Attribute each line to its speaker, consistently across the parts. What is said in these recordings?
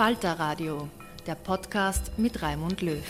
Speaker 1: Falter Radio, der Podcast mit Raimund Löw.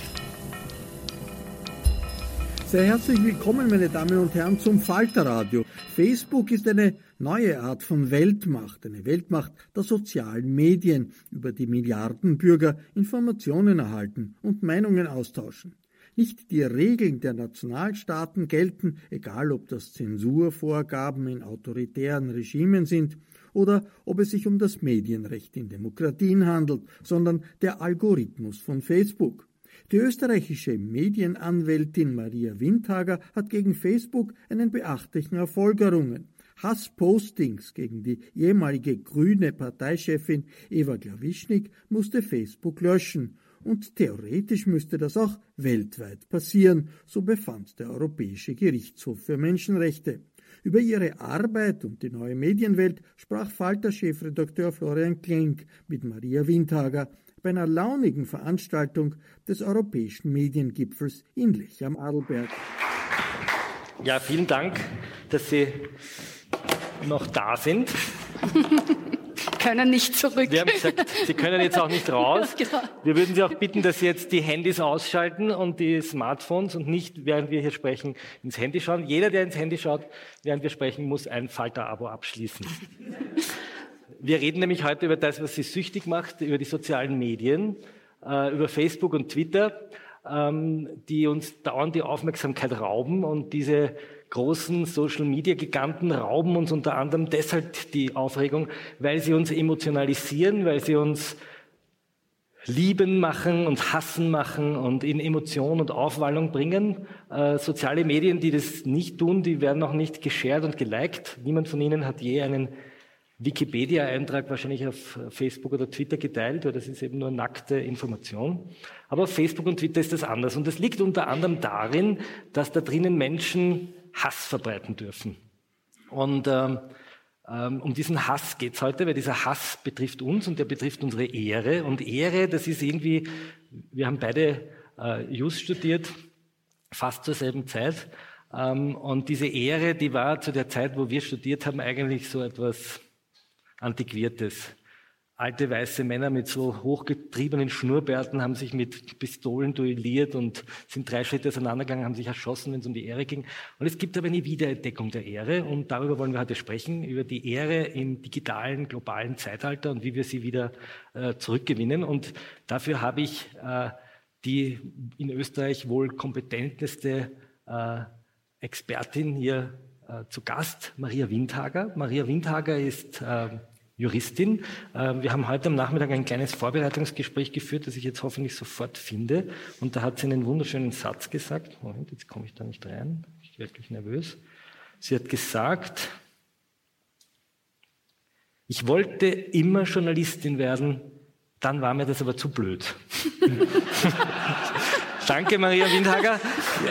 Speaker 2: Sehr herzlich willkommen, meine Damen und Herren, zum Falterradio. Facebook ist eine neue Art von Weltmacht, eine Weltmacht der sozialen Medien, über die Milliarden Bürger Informationen erhalten und Meinungen austauschen. Nicht die Regeln der Nationalstaaten gelten, egal ob das Zensurvorgaben in autoritären Regimen sind oder ob es sich um das Medienrecht in Demokratien handelt, sondern der Algorithmus von Facebook. Die österreichische Medienanwältin Maria Windhager hat gegen Facebook einen beachtlichen Erfolg errungen. Hasspostings gegen die ehemalige grüne Parteichefin Eva Glawischnik musste Facebook löschen. Und theoretisch müsste das auch weltweit passieren, so befand der Europäische Gerichtshof für Menschenrechte. Über ihre Arbeit und die neue Medienwelt sprach Falter-Chefredakteur Florian Klenk mit Maria Windhager bei einer launigen Veranstaltung des Europäischen Mediengipfels in Lech am Adelberg.
Speaker 3: Ja, vielen Dank, dass Sie noch da sind.
Speaker 1: können nicht zurück.
Speaker 3: Wir haben gesagt, Sie können jetzt auch nicht raus.
Speaker 1: genau.
Speaker 3: Wir würden Sie auch bitten, dass Sie jetzt die Handys ausschalten und die Smartphones und nicht, während wir hier sprechen, ins Handy schauen. Jeder, der ins Handy schaut, während wir sprechen, muss ein Falter-Abo abschließen. Wir reden nämlich heute über das, was Sie süchtig macht, über die sozialen Medien, äh, über Facebook und Twitter, ähm, die uns dauernd die Aufmerksamkeit rauben und diese großen Social-Media-Giganten rauben uns unter anderem deshalb die Aufregung, weil sie uns emotionalisieren, weil sie uns lieben machen und hassen machen und in Emotion und Aufwallung bringen. Äh, soziale Medien, die das nicht tun, die werden auch nicht geshared und geliked. Niemand von ihnen hat je einen Wikipedia-Eintrag wahrscheinlich auf Facebook oder Twitter geteilt, weil das ist eben nur nackte Information. Aber auf Facebook und Twitter ist das anders. Und das liegt unter anderem darin, dass da drinnen Menschen Hass verbreiten dürfen. Und ähm, ähm, um diesen Hass geht es heute, weil dieser Hass betrifft uns und der betrifft unsere Ehre. Und Ehre, das ist irgendwie, wir haben beide äh, Just studiert, fast zur selben Zeit. Ähm, und diese Ehre, die war zu der Zeit, wo wir studiert haben, eigentlich so etwas Antiquiertes. Alte weiße Männer mit so hochgetriebenen Schnurrbärten haben sich mit Pistolen duelliert und sind drei Schritte auseinandergegangen, haben sich erschossen, wenn es um die Ehre ging. Und es gibt aber eine Wiederentdeckung der Ehre und darüber wollen wir heute sprechen, über die Ehre im digitalen, globalen Zeitalter und wie wir sie wieder äh, zurückgewinnen. Und dafür habe ich äh, die in Österreich wohl kompetenteste äh, Expertin hier äh, zu Gast, Maria Windhager. Maria Windhager ist äh, Juristin. Ähm, wir haben heute am Nachmittag ein kleines Vorbereitungsgespräch geführt, das ich jetzt hoffentlich sofort finde. Und da hat sie einen wunderschönen Satz gesagt. Moment, jetzt komme ich da nicht rein. Ich bin wirklich nervös. Sie hat gesagt, ich wollte immer Journalistin werden, dann war mir das aber zu blöd. Danke, Maria Windhager.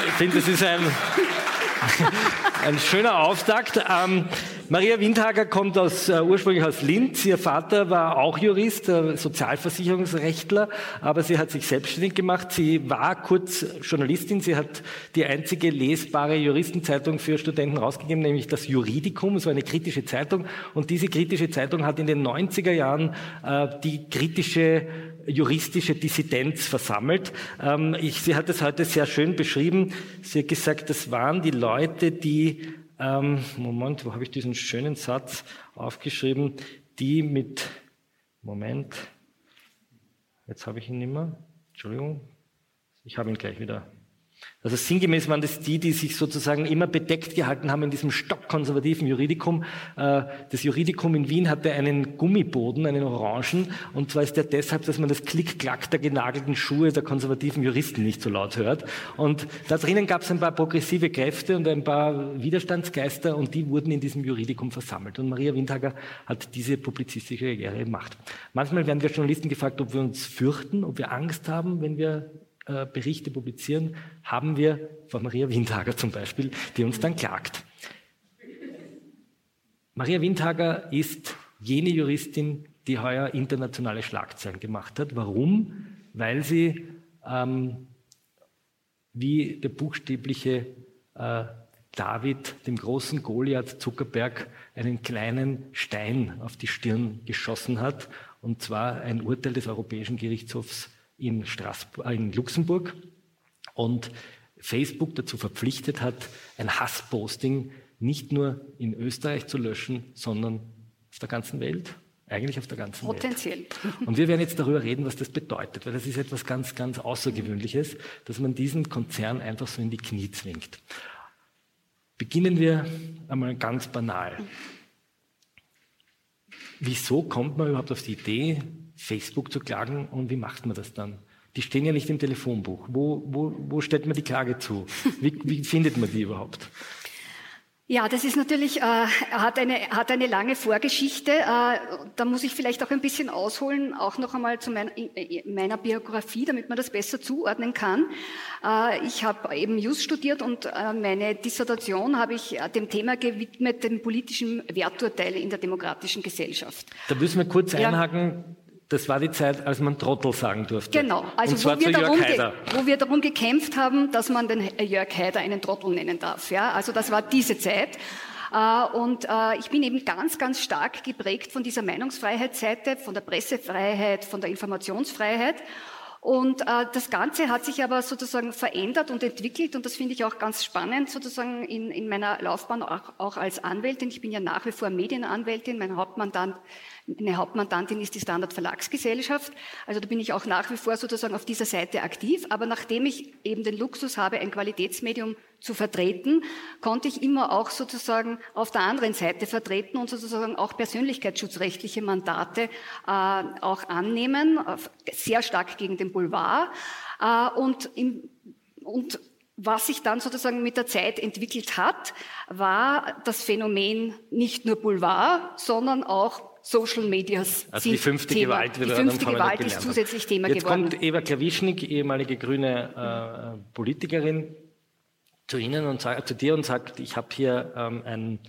Speaker 3: Ich finde, das ist ein, ein schöner Auftakt. Ähm, Maria Windhager kommt aus, uh, ursprünglich aus Linz. Ihr Vater war auch Jurist, uh, Sozialversicherungsrechtler, aber sie hat sich selbstständig gemacht. Sie war kurz Journalistin. Sie hat die einzige lesbare Juristenzeitung für Studenten rausgegeben, nämlich das Juridikum. War eine kritische Zeitung. Und diese kritische Zeitung hat in den 90er Jahren uh, die kritische juristische Dissidenz versammelt. Ähm, ich, sie hat es heute sehr schön beschrieben. Sie hat gesagt, das waren die Leute, die ähm, Moment, wo habe ich diesen schönen Satz aufgeschrieben? Die mit, Moment, jetzt habe ich ihn nicht mehr. Entschuldigung, ich habe ihn gleich wieder. Also sinngemäß waren das die, die sich sozusagen immer bedeckt gehalten haben in diesem stockkonservativen Juridikum. Äh, das Juridikum in Wien hatte einen Gummiboden, einen orangen, und zwar ist der deshalb, dass man das Klick-Klack der genagelten Schuhe der konservativen Juristen nicht so laut hört. Und da drinnen gab es ein paar progressive Kräfte und ein paar Widerstandsgeister und die wurden in diesem Juridikum versammelt. Und Maria Windhager hat diese publizistische Karriere gemacht. Manchmal werden wir Journalisten gefragt, ob wir uns fürchten, ob wir Angst haben, wenn wir äh, Berichte publizieren, haben wir von Maria Windhager zum Beispiel, die uns dann klagt. Maria Windhager ist jene Juristin, die heuer internationale Schlagzeilen gemacht hat. Warum? Weil sie ähm, wie der buchstäbliche äh, David dem großen Goliath Zuckerberg einen kleinen Stein auf die Stirn geschossen hat, und zwar ein Urteil des Europäischen Gerichtshofs in, äh, in Luxemburg und Facebook dazu verpflichtet hat, ein Hassposting nicht nur in Österreich zu löschen, sondern auf der ganzen Welt. Eigentlich auf der ganzen
Speaker 4: Potenziell.
Speaker 3: Welt. Potenziell. Und wir werden jetzt darüber reden, was das bedeutet, weil das ist etwas ganz, ganz Außergewöhnliches, dass man diesen Konzern einfach so in die Knie zwingt. Beginnen wir einmal ganz banal. Wieso kommt man überhaupt auf die Idee, Facebook zu klagen und wie macht man das dann? Die stehen ja nicht im Telefonbuch. Wo, wo, wo stellt man die Klage zu? Wie, wie findet man die überhaupt?
Speaker 4: Ja, das ist natürlich, äh, hat, eine, hat eine lange Vorgeschichte. Äh, da muss ich vielleicht auch ein bisschen ausholen, auch noch einmal zu mein, meiner Biografie, damit man das besser zuordnen kann. Äh, ich habe eben Just studiert und äh, meine Dissertation habe ich äh, dem Thema gewidmet, dem politischen Werturteil in der demokratischen Gesellschaft.
Speaker 3: Da müssen wir kurz einhaken. Das war die Zeit, als man Trottel sagen durfte.
Speaker 4: Genau, also wo wir, darum wo wir, darum gekämpft haben, dass man den Jörg Haider einen Trottel nennen darf. Ja? Also das war diese Zeit. Äh, und äh, ich bin eben ganz, ganz stark geprägt von dieser Meinungsfreiheitsseite, von der Pressefreiheit, von der Informationsfreiheit. Und äh, das Ganze hat sich aber sozusagen verändert und entwickelt und das finde ich auch ganz spannend sozusagen in, in meiner Laufbahn auch, auch als Anwältin. Ich bin ja nach wie vor Medienanwältin. Mein Hauptmandant eine Hauptmandantin ist die Standard Verlagsgesellschaft. Also da bin ich auch nach wie vor sozusagen auf dieser Seite aktiv. Aber nachdem ich eben den Luxus habe, ein Qualitätsmedium zu vertreten, konnte ich immer auch sozusagen auf der anderen Seite vertreten und sozusagen auch persönlichkeitsschutzrechtliche Mandate äh, auch annehmen, sehr stark gegen den Boulevard. Äh, und, im, und was sich dann sozusagen mit der Zeit entwickelt hat, war das Phänomen nicht nur Boulevard, sondern auch Social Medias
Speaker 3: also die fünfte
Speaker 4: Thema.
Speaker 3: Gewalt,
Speaker 4: die fünfte Gewalt ist zusätzlich Thema
Speaker 3: Jetzt
Speaker 4: geworden.
Speaker 3: Jetzt kommt Eva Klawischnik, ehemalige grüne äh, Politikerin, zu Ihnen und sagt, zu dir und sagt, ich habe hier ähm, ein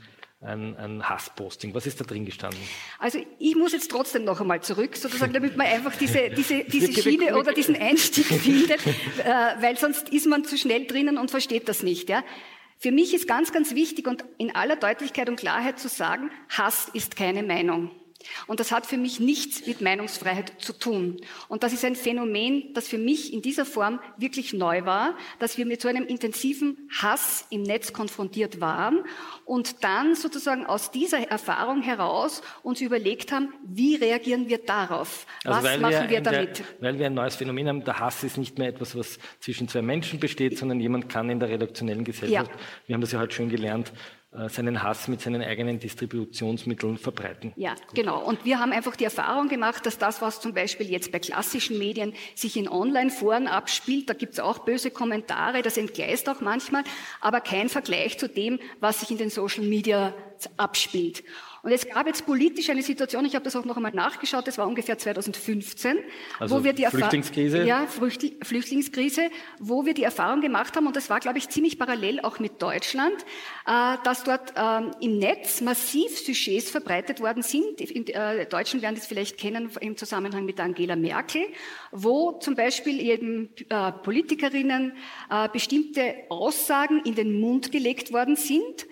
Speaker 3: ein, ein Hassposting. Was ist da drin gestanden?
Speaker 4: Also ich muss jetzt trotzdem noch einmal zurück, sozusagen, damit man einfach diese, diese, diese Schiene oder diesen Einstieg findet, äh, weil sonst ist man zu schnell drinnen und versteht das nicht. Ja? Für mich ist ganz, ganz wichtig und in aller Deutlichkeit und Klarheit zu sagen, Hass ist keine Meinung. Und das hat für mich nichts mit Meinungsfreiheit zu tun. Und das ist ein Phänomen, das für mich in dieser Form wirklich neu war, dass wir mit so einem intensiven Hass im Netz konfrontiert waren und dann sozusagen aus dieser Erfahrung heraus uns überlegt haben, wie reagieren wir darauf?
Speaker 3: Also was machen wir, wir damit? Der, weil wir ein neues Phänomen haben, der Hass ist nicht mehr etwas, was zwischen zwei Menschen besteht, sondern jemand kann in der redaktionellen Gesellschaft, ja. wir haben das ja heute schon gelernt, seinen Hass mit seinen eigenen Distributionsmitteln verbreiten.
Speaker 4: Ja, genau. Und wir haben einfach die Erfahrung gemacht, dass das, was zum Beispiel jetzt bei klassischen Medien sich in Online-Foren abspielt, da gibt es auch böse Kommentare, das entgleist auch manchmal, aber kein Vergleich zu dem, was sich in den Social Media abspielt. Und es gab jetzt politisch eine Situation, ich habe das auch noch einmal nachgeschaut, das war ungefähr 2015,
Speaker 3: also wo wir die
Speaker 4: Flüchtlingskrise? Ja, Flüchtlingskrise, wo wir die Erfahrung gemacht haben, und das war, glaube ich, ziemlich parallel auch mit Deutschland, äh, dass dort ähm, im Netz massiv Sujets verbreitet worden sind. Die äh, Deutschen werden das vielleicht kennen im Zusammenhang mit Angela Merkel, wo zum Beispiel eben äh, Politikerinnen bestimmte Aussagen in den Mund gelegt worden sind,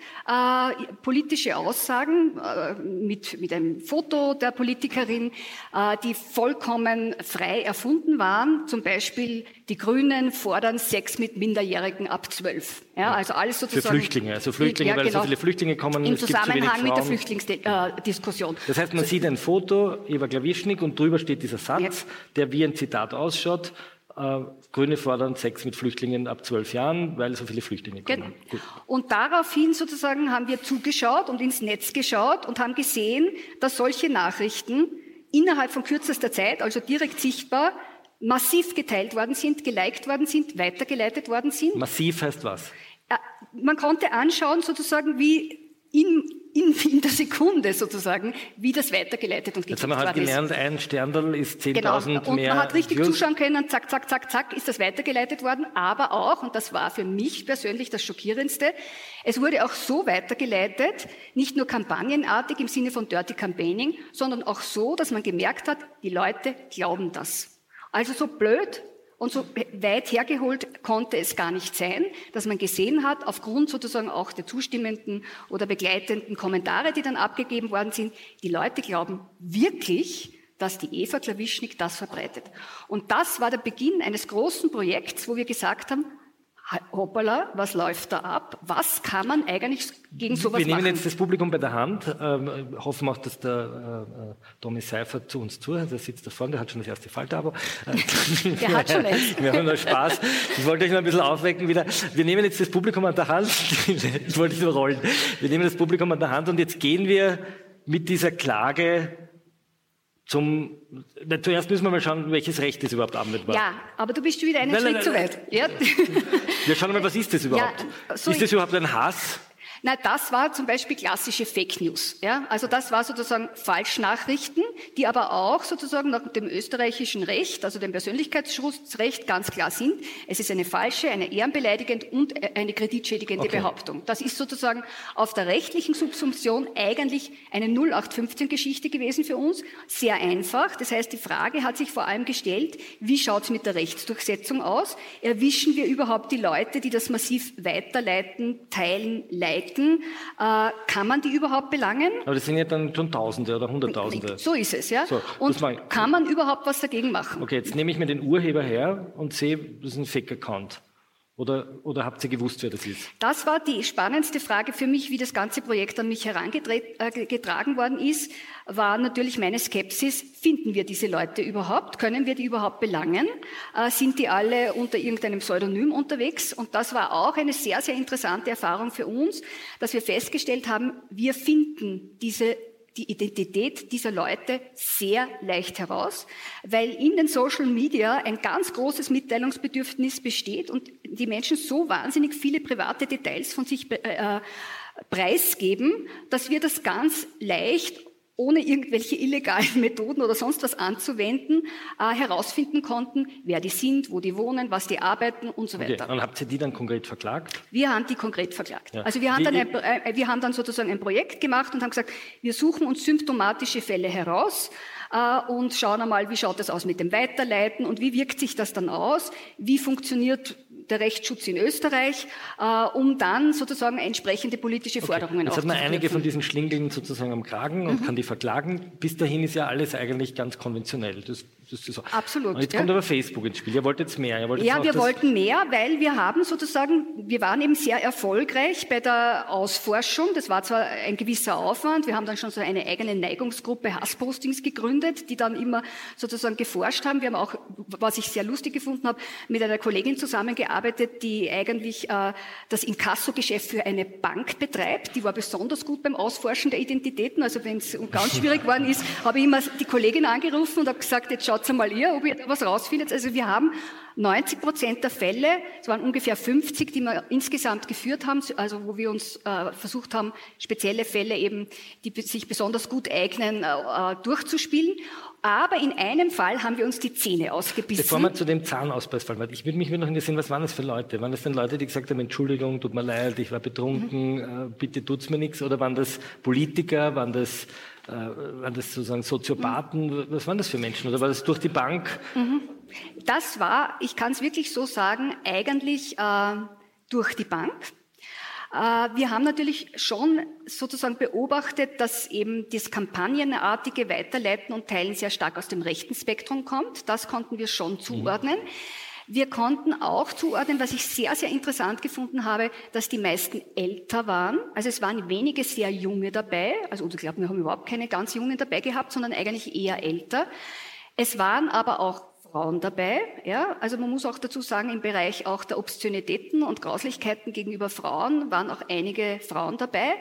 Speaker 4: politische Aussagen, äh, mit, mit einem Foto der Politikerin, äh, die vollkommen frei erfunden waren. Zum Beispiel die Grünen fordern Sex mit Minderjährigen ab zwölf. Ja, also alles sozusagen.
Speaker 3: Für Flüchtlinge, also Flüchtlinge,
Speaker 4: ja,
Speaker 3: weil
Speaker 4: genau,
Speaker 3: so viele Flüchtlinge kommen.
Speaker 4: Im Zusammenhang mit der Flüchtlingsdiskussion.
Speaker 3: Das heißt, man sieht ein Foto, Eva Klawischnik, und drüber steht dieser Satz, ja. der wie ein Zitat ausschaut. Äh, Grüne fordern Sex mit Flüchtlingen ab zwölf Jahren, weil so viele Flüchtlinge kommen.
Speaker 4: Genau. Und daraufhin sozusagen haben wir zugeschaut und ins Netz geschaut und haben gesehen, dass solche Nachrichten innerhalb von kürzester Zeit, also direkt sichtbar, massiv geteilt worden sind, geliked worden sind, weitergeleitet worden sind.
Speaker 3: Massiv heißt was?
Speaker 4: Äh, man konnte anschauen sozusagen, wie in, in, der Sekunde sozusagen, wie das weitergeleitet und
Speaker 3: Jetzt haben wir halt gelernt, ein Sterndl ist 10.000
Speaker 4: genau. und
Speaker 3: mehr.
Speaker 4: man hat richtig
Speaker 3: Views.
Speaker 4: zuschauen können, zack, zack, zack, zack, ist das weitergeleitet worden. Aber auch, und das war für mich persönlich das Schockierendste, es wurde auch so weitergeleitet, nicht nur kampagnenartig im Sinne von Dirty Campaigning, sondern auch so, dass man gemerkt hat, die Leute glauben das. Also so blöd und so weit hergeholt konnte es gar nicht sein, dass man gesehen hat, aufgrund sozusagen auch der zustimmenden oder begleitenden Kommentare, die dann abgegeben worden sind, die Leute glauben wirklich, dass die Eva Klawischnik das verbreitet. Und das war der Beginn eines großen Projekts, wo wir gesagt haben, hoppala, was läuft da ab? Was kann man eigentlich gegen sowas
Speaker 3: machen? Wir nehmen
Speaker 4: machen?
Speaker 3: jetzt das Publikum bei der Hand, ähm, hoffen auch, dass der äh, Tommy Seifert zu uns zuhört. Der sitzt da vorne, der hat schon das erste Falter-Abo.
Speaker 4: der hat schon eins.
Speaker 3: Wir haben nur Spaß. Ich wollte euch noch ein bisschen aufwecken wieder. Wir nehmen jetzt das Publikum an der Hand. ich wollte es überrollen. Wir nehmen das Publikum an der Hand und jetzt gehen wir mit dieser Klage zum, na, zuerst müssen wir mal schauen, welches Recht ist überhaupt anwendbar.
Speaker 4: Ja, aber du bist schon wieder einen
Speaker 3: Nein,
Speaker 4: Schritt
Speaker 3: nein,
Speaker 4: zu
Speaker 3: nein.
Speaker 4: weit. Ja.
Speaker 3: Wir schauen mal, was ist das überhaupt?
Speaker 4: Ja, so
Speaker 3: ist das überhaupt ein Hass?
Speaker 4: Na, das war zum Beispiel klassische Fake News. Ja? Also das war sozusagen Falschnachrichten, die aber auch sozusagen nach dem österreichischen Recht, also dem Persönlichkeitsschutzrecht, ganz klar sind. Es ist eine falsche, eine ehrenbeleidigende und eine kreditschädigende
Speaker 3: Okay.
Speaker 4: Behauptung. Das ist sozusagen auf der rechtlichen Subsumption eigentlich eine 0815-Geschichte gewesen für uns. Sehr einfach. Das heißt, die Frage hat sich vor allem gestellt, wie schaut es mit der Rechtsdurchsetzung aus? Erwischen wir überhaupt die Leute, die das massiv weiterleiten, teilen, liken? Äh, kann man die überhaupt belangen?
Speaker 3: Aber das sind ja dann schon Tausende oder Hunderttausende.
Speaker 4: So ist es, ja.
Speaker 3: So,
Speaker 4: Und kann man überhaupt was dagegen machen?
Speaker 3: Okay, jetzt nehme ich mir den Urheber her und sehe, das ist ein Fake-Account. Oder, oder habt ihr gewusst, wer das ist?
Speaker 4: Das war die spannendste Frage für mich, wie das ganze Projekt an mich herangetragen worden ist, war natürlich meine Skepsis. Finden wir diese Leute überhaupt? Können wir die überhaupt belangen? Äh, sind die alle unter irgendeinem Pseudonym unterwegs? Und das war auch eine sehr, sehr interessante Erfahrung für uns, dass wir festgestellt haben, wir finden diese die Identität dieser Leute sehr leicht heraus, weil in den Social Media ein ganz großes Mitteilungsbedürfnis besteht und die Menschen so wahnsinnig viele private Details von sich äh, preisgeben, dass wir das ganz leicht ohne irgendwelche illegalen Methoden oder sonst was anzuwenden, äh, herausfinden konnten, wer die sind, wo die wohnen, was die arbeiten und so
Speaker 3: Okay,
Speaker 4: weiter.
Speaker 3: und habt ihr die dann konkret verklagt?
Speaker 4: Wir haben die konkret verklagt.
Speaker 3: Ja.
Speaker 4: Also wir haben, dann ein, äh, wir haben dann sozusagen ein Projekt gemacht und haben gesagt, wir suchen uns symptomatische Fälle heraus äh, und schauen einmal, wie schaut das aus mit dem Weiterleiten und wie wirkt sich das dann aus, wie funktioniert der Rechtsschutz in Österreich, äh, um dann sozusagen entsprechende politische Forderungen
Speaker 3: Jetzt hat man einige von diesen Schlingeln sozusagen am Kragen und kann die verklagen. Bis dahin ist ja alles eigentlich ganz konventionell. Das, so.
Speaker 4: Absolut,
Speaker 3: Und jetzt
Speaker 4: ja.
Speaker 3: kommt aber Facebook ins Spiel. Ihr wollt jetzt mehr. Wollt jetzt
Speaker 4: Ja, wir wollten mehr, weil wir haben sozusagen, wir waren eben sehr erfolgreich bei der Ausforschung. Das war zwar ein gewisser Aufwand, wir haben dann schon so eine eigene Neigungsgruppe Hasspostings gegründet, die dann immer sozusagen geforscht haben. Wir haben auch, was ich sehr lustig gefunden habe, mit einer Kollegin zusammengearbeitet, die eigentlich äh, das Inkasso-Geschäft für eine Bank betreibt. Die war besonders gut beim Ausforschen der Identitäten. Also wenn es ganz schwierig geworden ist, habe ich immer die Kollegin angerufen und habe gesagt, jetzt schaut mal ihr, ob ihr da was rausfindet. Also wir haben 90 Prozent der Fälle, es waren ungefähr 50, die wir insgesamt geführt haben, also wo wir uns äh, versucht haben, spezielle Fälle eben, die sich besonders gut eignen, äh, äh, durchzuspielen. Aber in einem Fall haben wir uns die Zähne ausgebissen.
Speaker 3: Bevor wir zu dem Zahnausbeißfall, weil ich würde mich noch interessieren, was waren das für Leute? Waren das denn Leute, die gesagt haben, Entschuldigung, tut mir leid, ich war betrunken,
Speaker 4: Mhm.
Speaker 3: äh, bitte tut's mir nichts? Oder waren das Politiker, waren das, äh, waren das sozusagen Soziopathen? Was waren das für Menschen? Oder war das durch die Bank?
Speaker 4: Das war, ich kann es wirklich so sagen, eigentlich äh, durch die Bank. Äh, wir haben natürlich schon sozusagen beobachtet, dass eben das kampagnenartige Weiterleiten und Teilen sehr stark aus dem rechten Spektrum kommt. Das konnten wir schon zuordnen. Wir konnten auch zuordnen, was ich sehr, sehr interessant gefunden habe, dass die meisten älter waren. Also es waren wenige sehr junge dabei. Also ich glaube, wir haben überhaupt keine ganz jungen dabei gehabt, sondern eigentlich eher älter. Es waren aber auch Frauen dabei. Ja, also man muss auch dazu sagen, im Bereich auch der Obszönitäten und Grauslichkeiten gegenüber Frauen waren auch einige Frauen dabei.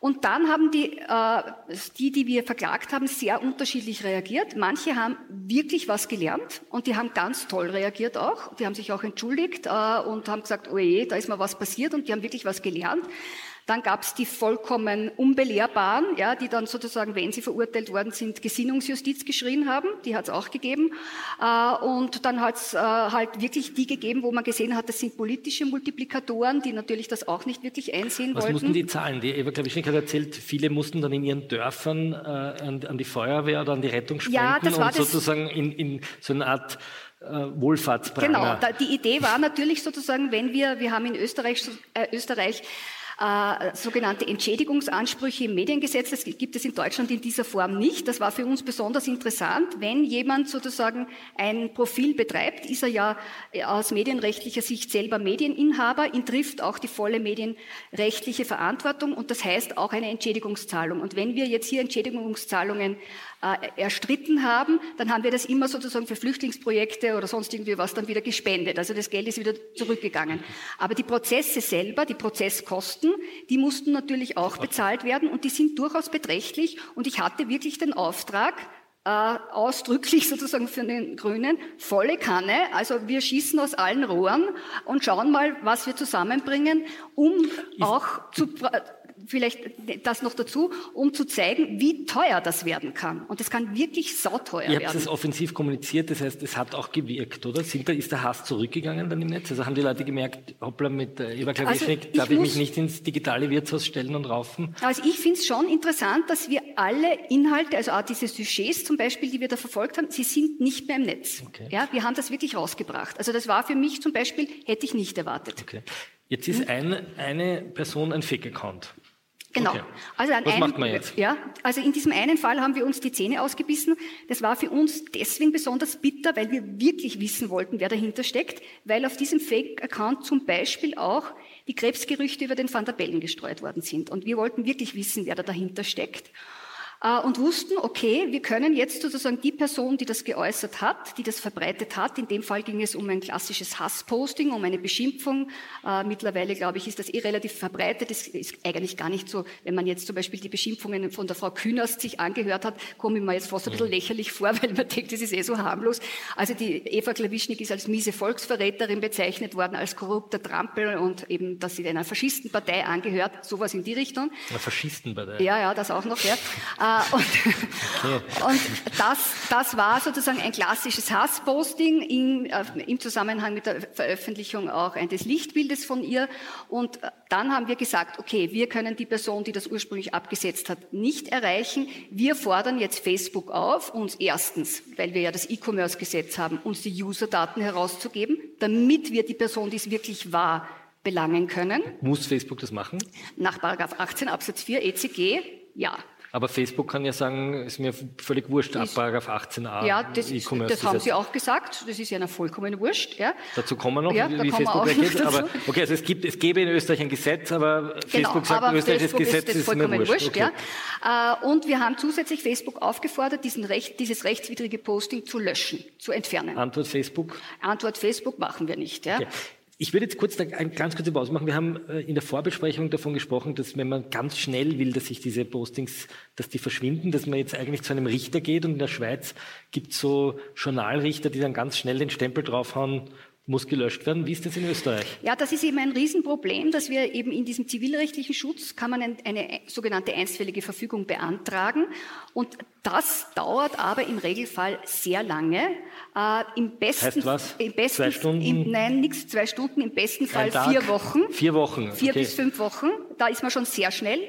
Speaker 4: Und dann haben die, äh, die, die wir verklagt haben, sehr unterschiedlich reagiert. Manche haben wirklich was gelernt und die haben ganz toll reagiert auch. Die haben sich auch entschuldigt äh, und haben gesagt, oh je, da ist mal was passiert und die haben wirklich was gelernt. Dann gab es die vollkommen Unbelehrbaren, ja, die dann sozusagen, wenn sie verurteilt worden sind, Gesinnungsjustiz geschrien haben. Die hat es auch gegeben. Äh, und dann hat es äh, halt wirklich die gegeben, wo man gesehen hat, das sind politische Multiplikatoren, die natürlich das auch nicht wirklich einsehen
Speaker 3: Was
Speaker 4: wollten.
Speaker 3: Was mussten die zahlen? Die Eva Klawischnik hat erzählt, viele mussten dann in ihren Dörfern äh, an, an, die Feuerwehr oder an die Rettung spenden
Speaker 4: ja, das war
Speaker 3: und sozusagen in, in so eine Art Wohlfahrtspranger.
Speaker 4: Genau, die Idee war natürlich sozusagen, wenn wir, wir haben in Österreich, äh, Österreich äh, sogenannte Entschädigungsansprüche im Mediengesetz. Das gibt es in Deutschland in dieser Form nicht. Das war für uns besonders interessant. Wenn jemand sozusagen ein Profil betreibt, ist er ja aus medienrechtlicher Sicht selber Medieninhaber, ihn trifft auch die volle medienrechtliche Verantwortung und das heißt auch eine Entschädigungszahlung. Und wenn wir jetzt hier Entschädigungszahlungen äh, erstritten haben, dann haben wir das immer sozusagen für Flüchtlingsprojekte oder sonst irgendwie was dann wieder gespendet. Also das Geld ist wieder zurückgegangen. Aber die Prozesse selber, die Prozesskosten, die mussten natürlich auch bezahlt werden und die sind durchaus beträchtlich. Und ich hatte wirklich den Auftrag, äh, ausdrücklich sozusagen für den Grünen, volle Kanne. Also wir schießen aus allen Rohren und schauen mal, was wir zusammenbringen, um auch zu vielleicht das noch dazu, um zu zeigen, wie teuer das werden kann. Und es kann wirklich sauteuer
Speaker 3: werden.
Speaker 4: Ihr
Speaker 3: habt es offensiv kommuniziert, das heißt, es hat auch gewirkt, oder? Sind da, ist der Hass zurückgegangen dann im Netz? Also haben die Leute gemerkt, hoppla, mit äh, Eva Klawischnik also darf ich mich nicht ins digitale Wirtshaus stellen und raufen?
Speaker 4: Also ich finde es schon interessant, dass wir alle Inhalte, also auch diese Sujets zum Beispiel, die wir da verfolgt haben, sie sind nicht mehr im Netz. Okay. Ja, wir haben das wirklich rausgebracht. Also das war für mich zum Beispiel, hätte ich nicht erwartet. Okay.
Speaker 3: Jetzt ist ein, eine Person ein Fake-Account.
Speaker 4: Genau.
Speaker 3: Okay.
Speaker 4: Also, an
Speaker 3: Was
Speaker 4: einem,
Speaker 3: macht man jetzt?
Speaker 4: Ja, also in diesem einen Fall haben wir uns die Zähne ausgebissen. Das war für uns deswegen besonders bitter, weil wir wirklich wissen wollten, wer dahinter steckt, weil auf diesem Fake-Account zum Beispiel auch die Krebsgerüchte über den Van der Bellen gestreut worden sind. Und wir wollten wirklich wissen, wer da dahinter steckt. Äh, und wussten, okay, wir können jetzt sozusagen die Person, die das geäußert hat, die das verbreitet hat, in dem Fall ging es um ein klassisches Hassposting, um eine Beschimpfung. Äh, mittlerweile, glaube ich, ist das eh relativ verbreitet. Es ist eigentlich gar nicht so, wenn man jetzt zum Beispiel die Beschimpfungen von der Frau Künast sich angehört hat, komme ich mir jetzt fast ein bisschen lächerlich vor, weil man denkt, das ist eh so harmlos. Also die Eva Klawischnik ist als miese Volksverräterin bezeichnet worden, als korrupter Trampel und eben, dass sie einer Faschistenpartei angehört, sowas in die Richtung.
Speaker 3: Eine Faschistenpartei?
Speaker 4: Ja, ja, das auch noch, ja. Äh, und, okay. und das, das war sozusagen ein klassisches Hassposting in, äh, im Zusammenhang mit der Veröffentlichung auch eines Lichtbildes von ihr. Und dann haben wir gesagt, okay, wir können die Person, die das ursprünglich abgesetzt hat, nicht erreichen. Wir fordern jetzt Facebook auf, uns erstens, weil wir ja das E-Commerce-Gesetz haben, uns die User-Daten herauszugeben, damit wir die Person, die es wirklich war, belangen können.
Speaker 3: Muss Facebook das machen?
Speaker 4: Nach 18 Absatz 4 ECG, ja.
Speaker 3: Aber Facebook kann ja sagen, ist mir völlig wurscht, ab Paragraph 18a.
Speaker 4: Ja, das, ist, das haben Sie auch gesagt. Das ist ja vollkommen wurscht. Ja.
Speaker 3: Dazu kommen wir noch, ja, wie, wie Facebook reagiert. Aber, okay, also es gibt, es gäbe in Österreich ein Gesetz, aber genau, Facebook sagt, aber österreichisches Facebook Gesetz ist, ist vollkommen mir wurscht. wurscht
Speaker 4: okay. ja. Äh, und wir haben zusätzlich Facebook aufgefordert, diesen Recht, dieses rechtswidrige Posting zu löschen, zu entfernen.
Speaker 3: Antwort Facebook?
Speaker 4: Antwort Facebook machen wir nicht. Ja. Okay.
Speaker 3: Ich würde jetzt kurz eine ganz kurze Pause machen. Wir haben äh, in der Vorbesprechung davon gesprochen, dass wenn man ganz schnell will, dass sich diese Postings, dass die verschwinden, dass man jetzt eigentlich zu einem Richter geht und in der Schweiz gibt es so Journalrichter, die dann ganz schnell den Stempel draufhauen, muss gelöscht werden. Wie ist das in Österreich?
Speaker 4: Ja, das ist eben ein Riesenproblem, dass wir eben in diesem zivilrechtlichen Schutz kann man eine sogenannte einstweilige Verfügung beantragen. Und das dauert aber im Regelfall sehr lange. Äh, Im besten,
Speaker 3: heißt was?
Speaker 4: Im besten,
Speaker 3: zwei Stunden?
Speaker 4: Im, nein, nichts, zwei Stunden, im besten Fall vier Wochen.
Speaker 3: Vier Wochen.
Speaker 4: Vier okay. bis fünf Wochen. Da ist man schon sehr schnell.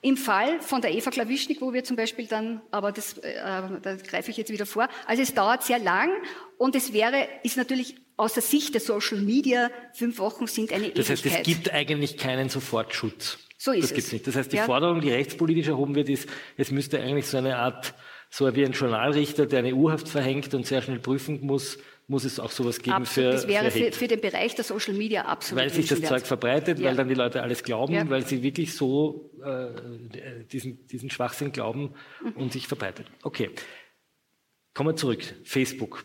Speaker 4: Im Fall von der Eva Klawischnik, wo wir zum Beispiel dann, aber das, äh, da greife ich jetzt wieder vor, also es dauert sehr lang und es wäre, ist natürlich aus der Sicht der Social Media, fünf Wochen sind eine
Speaker 3: das
Speaker 4: Ewigkeit.
Speaker 3: Das heißt, es gibt eigentlich keinen Sofortschutz.
Speaker 4: So ist
Speaker 3: das
Speaker 4: es.
Speaker 3: Gibt's nicht. Das heißt, die ja. Forderung, die rechtspolitisch erhoben wird, ist, es müsste eigentlich so eine Art, so wie ein Journalrichter, der eine Urhaft verhängt und sehr schnell prüfen muss, muss es auch sowas geben
Speaker 4: absolut.
Speaker 3: für
Speaker 4: Das wäre
Speaker 3: für,
Speaker 4: für, für, den Bereich der Social Media absolut
Speaker 3: Weil sich das Zeug verbreitet, ja. weil dann die Leute alles glauben,
Speaker 4: ja.
Speaker 3: weil sie wirklich so äh, diesen, diesen Schwachsinn glauben mhm. und sich verbreitet. Okay. Kommen wir zurück. Facebook.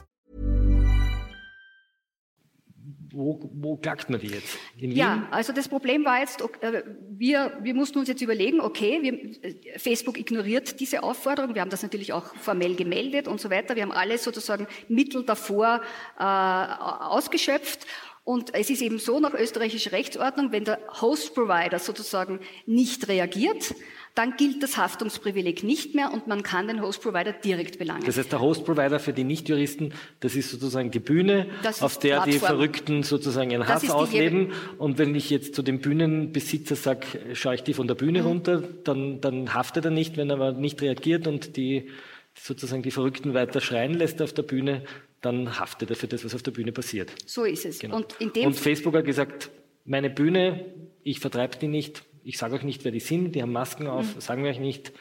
Speaker 3: Wo, wo klagt man die jetzt?
Speaker 4: Ja, also das Problem war jetzt, äh, wir, wir mussten uns jetzt überlegen, okay, wir, Facebook ignoriert diese Aufforderung, wir haben das natürlich auch formell gemeldet und so weiter, wir haben alle sozusagen Mittel davor äh, ausgeschöpft und es ist eben so nach österreichischer Rechtsordnung, wenn der Host-Provider sozusagen nicht reagiert, dann gilt das Haftungsprivileg nicht mehr und man kann den Host-Provider direkt belangen.
Speaker 3: Das heißt, der Host-Provider für die Nichtjuristen, das ist sozusagen die Bühne, auf der Plattform. die Verrückten sozusagen ihren Hass ausleben. Und wenn ich jetzt zu dem Bühnenbesitzer sage, schaue ich die von der Bühne mhm. runter, dann, dann haftet er nicht, wenn er aber nicht reagiert und die sozusagen die Verrückten weiter schreien lässt auf der Bühne, dann haftet er für das, was auf der Bühne passiert.
Speaker 4: So ist es.
Speaker 3: Genau. Und, und Facebook hat gesagt, meine Bühne, ich vertreibe die nicht, ich sage euch nicht, wer die sind, die haben Masken auf, mhm. sagen wir euch nicht,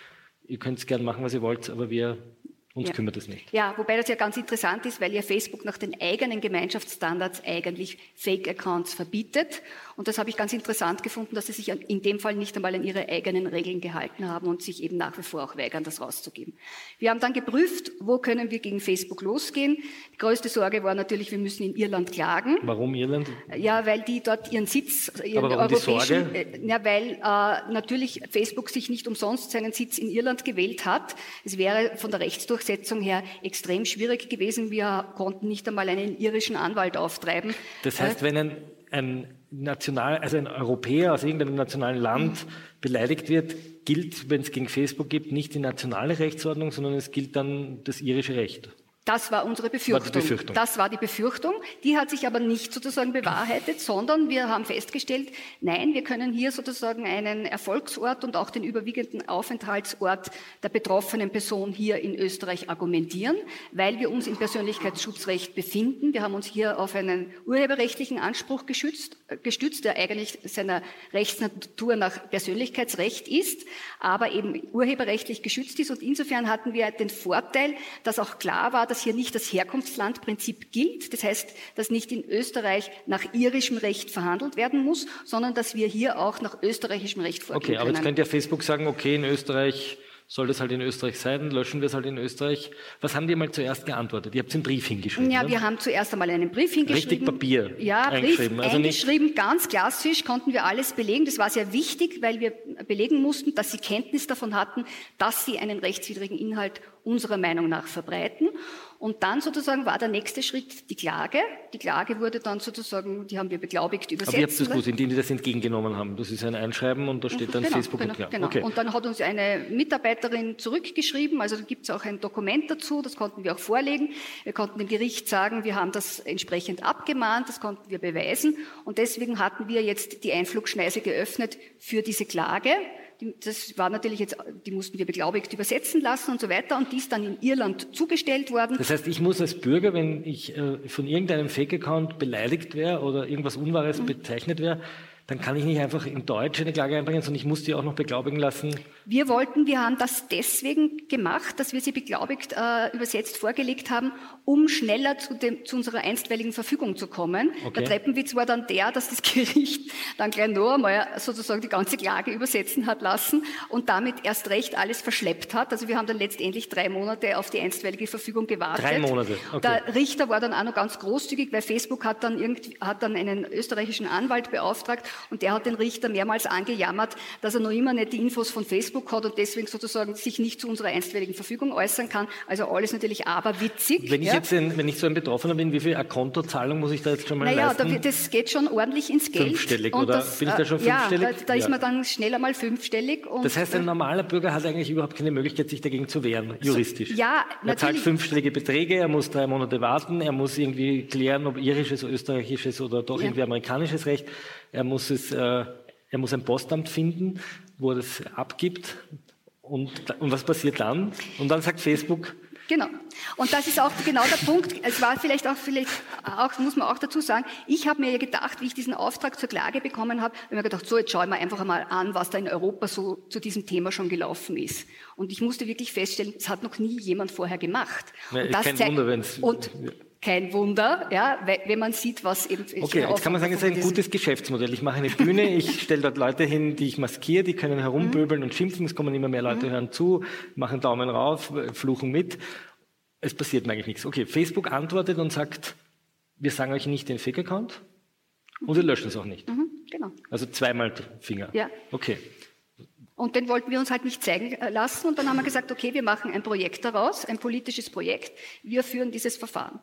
Speaker 3: ihr könnt es gerne machen, was ihr wollt, aber wir uns ja. kümmert es nicht.
Speaker 4: Ja, wobei das ja ganz interessant ist, weil ja Facebook nach den eigenen Gemeinschaftsstandards eigentlich Fake-Accounts verbietet. Und das habe ich ganz interessant gefunden, dass sie sich in dem Fall nicht einmal an ihre eigenen Regeln gehalten haben und sich eben nach wie vor auch weigern, das rauszugeben. Wir haben dann geprüft, wo können wir gegen Facebook losgehen. Die größte Sorge war natürlich, wir müssen in Irland klagen.
Speaker 3: Warum Irland?
Speaker 4: Ja, weil die dort ihren Sitz, ihren
Speaker 3: Aber warum europäischen,
Speaker 4: die Sorge? ja, weil äh, natürlich Facebook sich nicht umsonst seinen Sitz in Irland gewählt hat. Es wäre von der Rechtsdurchsetzung Durchsetzung her extrem schwierig gewesen. Wir konnten nicht einmal einen irischen Anwalt auftreiben.
Speaker 3: Das heißt, wenn ein, ein National, also ein Europäer aus irgendeinem nationalen Land beleidigt wird, gilt, wenn es gegen Facebook gibt, nicht die nationale Rechtsordnung, sondern es gilt dann das irische Recht.
Speaker 4: Das war unsere Befürchtung.
Speaker 3: War Befürchtung.
Speaker 4: Das war die Befürchtung. Die hat sich aber nicht sozusagen bewahrheitet, sondern wir haben festgestellt, nein, wir können hier sozusagen einen Erfolgsort und auch den überwiegenden Aufenthaltsort der betroffenen Person hier in Österreich argumentieren, weil wir uns im Persönlichkeitsschutzrecht befinden. Wir haben uns hier auf einen urheberrechtlichen Anspruch geschützt, äh, gestützt, der eigentlich seiner Rechtsnatur nach Persönlichkeitsrecht ist, aber eben urheberrechtlich geschützt ist. Und insofern hatten wir den Vorteil, dass auch klar war, dass hier nicht das Herkunftslandprinzip gilt. Das heißt, dass nicht in Österreich nach irischem Recht verhandelt werden muss, sondern dass wir hier auch nach österreichischem Recht vorgehen
Speaker 3: Okay, aber
Speaker 4: können.
Speaker 3: jetzt könnte ja Facebook sagen, okay, in Österreich soll das halt in Österreich sein, löschen wir es halt in Österreich. Was haben die mal zuerst geantwortet? Ihr habt einen Brief hingeschrieben.
Speaker 4: Ja,
Speaker 3: ne?
Speaker 4: wir haben zuerst einmal einen Brief hingeschrieben.
Speaker 3: Richtig Papier
Speaker 4: ja, eingeschrieben. Brief also eingeschrieben, ganz klassisch, konnten wir alles belegen. Das war sehr wichtig, weil wir belegen mussten, dass sie Kenntnis davon hatten, dass sie einen rechtswidrigen Inhalt unserer Meinung nach verbreiten. Und dann sozusagen war der nächste Schritt die Klage. Die Klage wurde dann sozusagen, die haben wir beglaubigt übersetzt. Aber
Speaker 3: ihr habt das gewusst, indem die das entgegengenommen haben. Das ist ein Einschreiben und da steht dann
Speaker 4: genau,
Speaker 3: Facebook
Speaker 4: genau,
Speaker 3: erklärt.
Speaker 4: Genau. Okay. Und dann hat uns eine Mitarbeiterin zurückgeschrieben, also da gibt es auch ein Dokument dazu, das konnten wir auch vorlegen. Wir konnten dem Gericht sagen, wir haben das entsprechend abgemahnt, das konnten wir beweisen. Und deswegen hatten wir jetzt die Einflugschneise geöffnet für diese Klage das war natürlich jetzt, die mussten wir beglaubigt übersetzen lassen und so weiter und die ist dann in Irland zugestellt worden.
Speaker 3: Das heißt, ich muss als Bürger, wenn ich äh, von irgendeinem Fake-Account beleidigt wäre oder irgendwas Unwahres mhm. bezeichnet wäre, dann kann ich nicht einfach in Deutsch eine Klage einbringen, sondern ich muss die auch noch beglaubigen lassen.
Speaker 4: Wir wollten, wir haben das deswegen gemacht, dass wir sie beglaubigt äh, übersetzt vorgelegt haben, um schneller zu, dem, zu unserer einstweiligen Verfügung zu kommen. Okay. Der Treppenwitz war dann der, dass das Gericht dann gleich noch einmal sozusagen die ganze Klage übersetzen hat lassen und damit erst recht alles verschleppt hat. Also wir haben dann letztendlich drei Monate auf die einstweilige Verfügung gewartet.
Speaker 3: Drei Monate.
Speaker 4: Okay. Der Richter war dann auch noch ganz großzügig, weil Facebook hat dann, irgendwie, hat dann einen österreichischen Anwalt beauftragt und der hat den Richter mehrmals angejammert, dass er noch immer nicht die Infos von Facebook hat und deswegen sozusagen sich nicht zu unserer einstweiligen Verfügung äußern kann. Also alles natürlich aberwitzig.
Speaker 3: Wenn ich ja. jetzt, ein, wenn ich so ein Betroffener bin, wie viel Kontozahlung muss ich da jetzt schon mal
Speaker 4: naja,
Speaker 3: leisten?
Speaker 4: Naja, das geht schon ordentlich ins Geld.
Speaker 3: Fünfstellig, und oder
Speaker 4: das,
Speaker 3: bin ich da schon fünfstellig?
Speaker 4: Ja, da, da ja. ist man dann schneller mal fünfstellig.
Speaker 3: das heißt, ein normaler Bürger hat eigentlich überhaupt keine Möglichkeit, sich dagegen zu wehren, juristisch. So,
Speaker 4: ja,
Speaker 3: er natürlich. zahlt fünfstellige Beträge, er muss drei Monate warten, er muss irgendwie klären, ob irisches, österreichisches oder doch irgendwie amerikanisches Recht. Er muss es, äh, er muss ein Postamt finden, wo er das abgibt. Und, und was passiert dann? Und dann sagt Facebook,
Speaker 4: Genau. Und das ist auch genau der Punkt. Es war vielleicht auch, vielleicht auch, muss man auch dazu sagen, ich habe mir ja gedacht, wie ich diesen Auftrag zur Klage bekommen habe, habe mir gedacht, so, jetzt schaue ich mir einfach einmal an, was da in Europa so zu diesem Thema schon gelaufen ist. Und ich musste wirklich feststellen, es hat noch nie jemand vorher gemacht.
Speaker 3: Ja,
Speaker 4: und das
Speaker 3: kein
Speaker 4: zeigt,
Speaker 3: Wunder, wenn's,
Speaker 4: und kein Wunder, ja, wenn man sieht, was eben.
Speaker 3: Okay, jetzt kann man sagen, es ist ein gutes Geschäftsmodell. Ich mache eine Bühne, ich stelle dort Leute hin, die ich maskiere, die können herumböbeln und schimpfen, es kommen immer mehr Leute,
Speaker 4: Mhm.
Speaker 3: hören zu, machen Daumen rauf, fluchen mit. Es passiert mir eigentlich nichts. Okay, Facebook antwortet und sagt, wir sagen euch nicht den Fake-Account und wir löschen es auch nicht.
Speaker 4: Mhm, genau.
Speaker 3: Also zweimal Finger.
Speaker 4: Ja.
Speaker 3: Okay.
Speaker 4: Und den wollten wir uns halt nicht zeigen äh, lassen. Und dann haben wir gesagt, okay, wir machen ein Projekt daraus, ein politisches Projekt. Wir führen dieses Verfahren.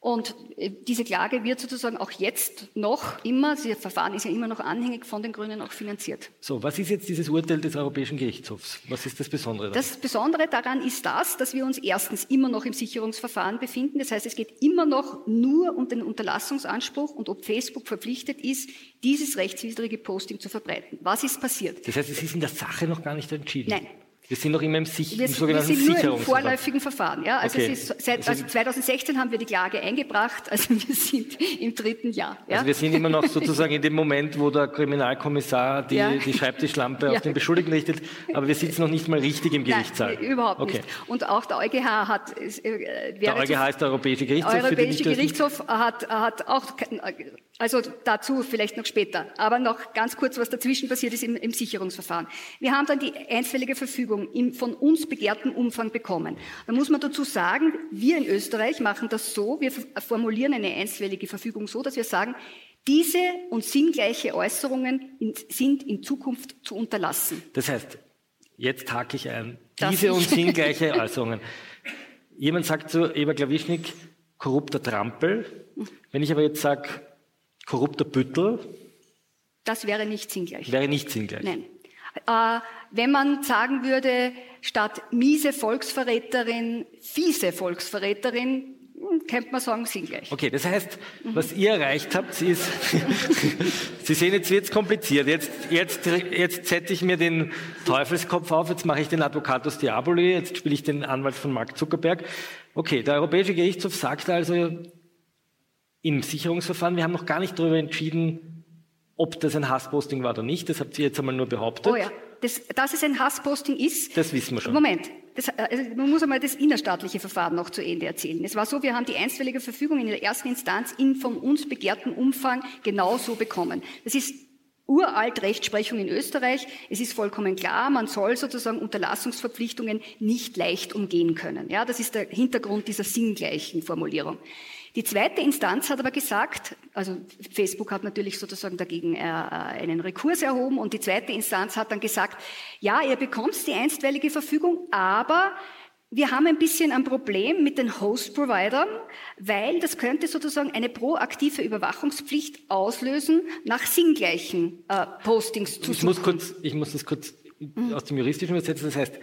Speaker 4: Und äh, diese Klage wird sozusagen auch jetzt noch immer, das Verfahren ist ja immer noch anhängig von den Grünen auch finanziert.
Speaker 3: So, was ist jetzt dieses Urteil des Europäischen Gerichtshofs? Was ist das Besondere daran?
Speaker 4: Das Besondere daran ist das, dass wir uns erstens immer noch im Sicherungsverfahren befinden. Das heißt, es geht immer noch nur um den Unterlassungsanspruch und ob Facebook verpflichtet ist, dieses rechtswidrige Posting zu verbreiten. Was ist passiert?
Speaker 3: Das heißt, es ist in der Sache noch gar nicht entschieden.
Speaker 4: Nein.
Speaker 3: Wir sind noch immer im, Sich
Speaker 4: Wir,
Speaker 3: im
Speaker 4: wir
Speaker 3: sogenannten
Speaker 4: sind nur im
Speaker 3: Sicherungsverfahren.
Speaker 4: vorläufigen Verfahren. Ja? Also,
Speaker 3: Okay.
Speaker 4: ist seit,
Speaker 3: Also-
Speaker 4: also 2016 haben wir die Klage eingebracht, also wir sind im dritten Jahr. Ja?
Speaker 3: Also wir sind immer noch sozusagen in dem Moment, wo der Kriminalkommissar die,
Speaker 4: Ja.
Speaker 3: die Schreibtischlampe auf den Beschuldigten richtet, aber wir sitzen noch nicht mal richtig im Gerichtssaal.
Speaker 4: Nein, überhaupt
Speaker 3: okay.
Speaker 4: nicht. Und auch der EuGH hat, äh,
Speaker 3: Der EuGH ist der Europäische Gerichtshof.
Speaker 4: Der Europäische Gerichtshof hat, hat auch, also dazu vielleicht noch später, aber noch ganz kurz, was dazwischen passiert ist im, im Sicherungsverfahren. Wir haben dann die einstweilige Verfügung im von uns begehrten Umfang bekommen. Da muss man dazu sagen, wir in Österreich machen das so, wir formulieren eine einstweilige Verfügung so, dass wir sagen, diese und sinngleiche Äußerungen in, sind in Zukunft zu unterlassen.
Speaker 3: Das heißt, jetzt hake ich ein. Diese und sinngleiche Äußerungen. Jemand sagt zu Eva Klawischnik, korrupter Trampel. Wenn ich aber jetzt sage, korrupter Büttel,
Speaker 4: Das wäre nicht sinngleich.
Speaker 3: wäre nicht sinngleich.
Speaker 4: Nein. Äh, wenn man sagen würde, statt miese Volksverräterin, fiese Volksverräterin, hm, könnte man sagen, sinngleich.
Speaker 3: Okay, das heißt, was ihr erreicht habt, ist, Sie sehen, jetzt wird's kompliziert. Jetzt, jetzt, jetzt setze ich mir den Teufelskopf auf, jetzt mache ich den Advocatus Diaboli, jetzt spiele ich den Anwalt von Mark Zuckerberg. Okay, der Europäische Gerichtshof sagt also im Sicherungsverfahren, wir haben noch gar nicht darüber entschieden, ob das ein Hassposting war oder nicht. Das habt ihr jetzt einmal nur behauptet.
Speaker 4: Oh ja, das, dass es ein Hassposting ist.
Speaker 3: Das wissen wir schon.
Speaker 4: Moment, das, also man muss einmal das innerstaatliche Verfahren noch zu Ende erzählen. Es war so, wir haben die einstweilige Verfügung in der ersten Instanz in von uns begehrten Umfang genauso bekommen. Das ist uralt Rechtsprechung in Österreich. Es ist vollkommen klar, man soll sozusagen Unterlassungsverpflichtungen nicht leicht umgehen können. Ja, das ist der Hintergrund dieser sinngleichen Formulierung. Die zweite Instanz hat aber gesagt, also Facebook hat natürlich sozusagen dagegen äh, einen Rekurs erhoben und die zweite Instanz hat dann gesagt, ja, ihr bekommt die einstweilige Verfügung, aber wir haben ein bisschen ein Problem mit den Host-Providern, weil das könnte sozusagen eine proaktive Überwachungspflicht auslösen, nach sinngleichen äh, Postings zu
Speaker 3: Ich muss,
Speaker 4: suchen.
Speaker 3: kurz, ich muss das kurz aus dem Juristischen übersetzen. Das heißt,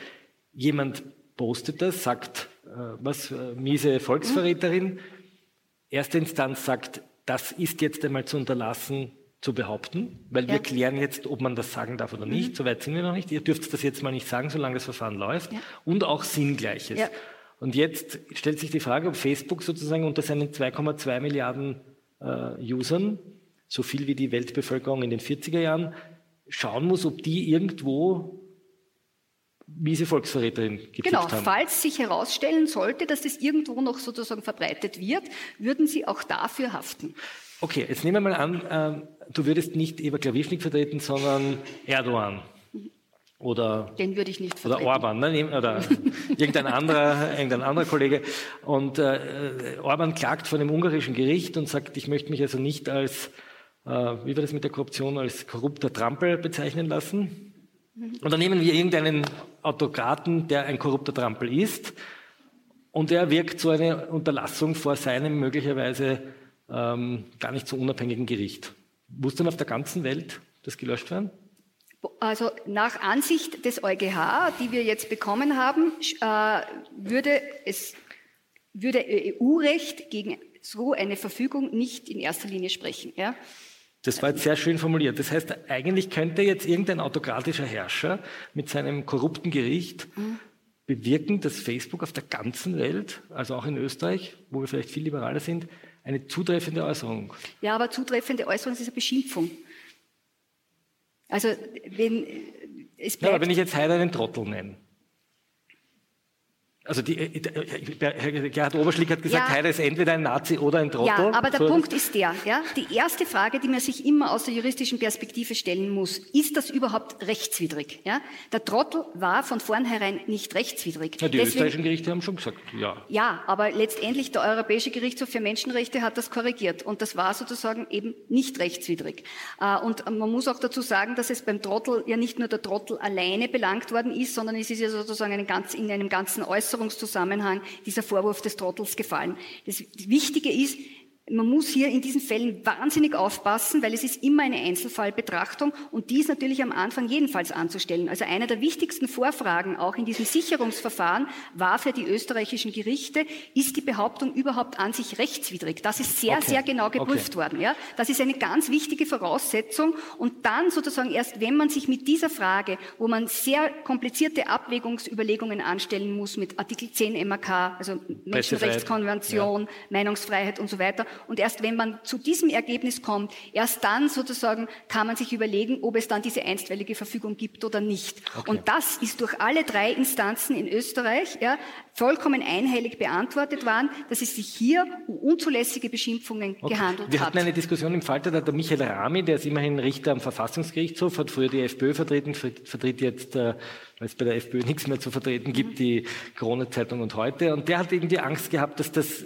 Speaker 3: jemand postet das, sagt, äh, was, äh, miese Volksverräterin. Erste Instanz sagt, das ist jetzt einmal zu unterlassen, zu behaupten, weil wir
Speaker 4: Ja.
Speaker 3: klären jetzt, ob man das sagen darf oder nicht. Soweit sind wir noch nicht. Ihr dürft das jetzt mal nicht sagen, solange das Verfahren läuft.
Speaker 4: Ja.
Speaker 3: Und auch Sinngleiches.
Speaker 4: Ja.
Speaker 3: Und jetzt stellt sich die Frage, ob Facebook sozusagen unter seinen 2,2 Milliarden äh, Usern, so viel wie die Weltbevölkerung in den 40er Jahren, schauen muss, ob die irgendwo miese Volksverräterin gepickt
Speaker 4: Genau,
Speaker 3: haben.
Speaker 4: falls sich herausstellen sollte, dass das irgendwo noch sozusagen verbreitet wird, würden Sie auch dafür haften.
Speaker 3: Okay, jetzt nehmen wir mal an, ähm, du würdest nicht Eva Klawischnik vertreten, sondern Erdogan. Oder
Speaker 4: Den würde ich nicht
Speaker 3: Oder
Speaker 4: vertreten.
Speaker 3: Orban, ne? nehm- oder irgendein anderer, irgendein anderer Kollege. Und äh, Orban klagt vor einem ungarischen Gericht und sagt, ich möchte mich also nicht als, äh, wie war das mit der Korruption, als korrupter Trampel bezeichnen lassen. Und dann nehmen wir irgendeinen Autokraten, der ein korrupter Trampel ist, und er wirkt so eine Unterlassung vor seinem möglicherweise ähm, gar nicht so unabhängigen Gericht. Muss dann auf der ganzen Welt das gelöscht werden?
Speaker 4: Also nach Ansicht des EuGH, die wir jetzt bekommen haben, äh, würde es würde EU-Recht gegen so eine Verfügung nicht in erster Linie sprechen. Ja?
Speaker 3: Das war jetzt sehr schön formuliert. Das heißt, eigentlich könnte jetzt irgendein autokratischer Herrscher mit seinem korrupten Gericht bewirken, dass Facebook auf der ganzen Welt, also auch in Österreich, wo wir vielleicht viel liberaler sind, eine zutreffende Äußerung.
Speaker 4: Ja, aber zutreffende Äußerung ist eine Beschimpfung. Also wenn
Speaker 3: es bleibt, ja, wenn ich jetzt Heider einen Trottel nenne, also die, äh, Herr Gerhard Oberschlick hat gesagt, ja. Heider ist entweder ein Nazi oder ein Trottel.
Speaker 4: Ja, aber der so Punkt ist der, ja, die erste Frage, die man sich immer aus der juristischen Perspektive stellen muss, ist das überhaupt rechtswidrig? Ja? Der Trottel war von vornherein nicht rechtswidrig.
Speaker 3: Ja, die Deswegen, österreichischen Gerichte haben schon gesagt, ja.
Speaker 4: Ja, aber letztendlich der Europäische Gerichtshof für Menschenrechte hat das korrigiert und das war sozusagen eben nicht rechtswidrig. Äh, und man muss auch dazu sagen, dass es beim Trottel ja nicht nur der Trottel alleine belangt worden ist, sondern es ist ja sozusagen in einem ganzen Äußeren Äußerungszusammenhang dieser Vorwurf des Trottels gefallen. Das Wichtige ist, man muss hier in diesen Fällen wahnsinnig aufpassen, weil es ist immer eine Einzelfallbetrachtung und die ist natürlich am Anfang jedenfalls anzustellen. Also eine der wichtigsten Vorfragen auch in diesem Sicherungsverfahren war für die österreichischen Gerichte, ist die Behauptung überhaupt an sich rechtswidrig? Das ist sehr, okay. sehr genau geprüft okay. worden. Ja? Das ist eine ganz wichtige Voraussetzung und dann sozusagen erst, wenn man sich mit dieser Frage, wo man sehr komplizierte Abwägungsüberlegungen anstellen muss mit Artikel 10 MAK, also Menschenrechtskonvention, ja. Meinungsfreiheit und so weiter, und erst wenn man zu diesem Ergebnis kommt, erst dann sozusagen kann man sich überlegen, ob es dann diese einstweilige Verfügung gibt oder nicht. Okay. Und das ist durch alle drei Instanzen in Österreich ja, vollkommen einhellig beantwortet worden, dass es sich hier um unzulässige Beschimpfungen okay. gehandelt
Speaker 3: Wir
Speaker 4: hat.
Speaker 3: hatten eine Diskussion im Falter, da hat der Michael Rami, der ist immerhin Richter am Verfassungsgerichtshof, hat früher die FPÖ vertreten, vertritt jetzt, äh, weil es bei der FPÖ nichts mehr zu vertreten gibt, mhm. die Krone-Zeitung und heute. Und der hat irgendwie Angst gehabt, dass das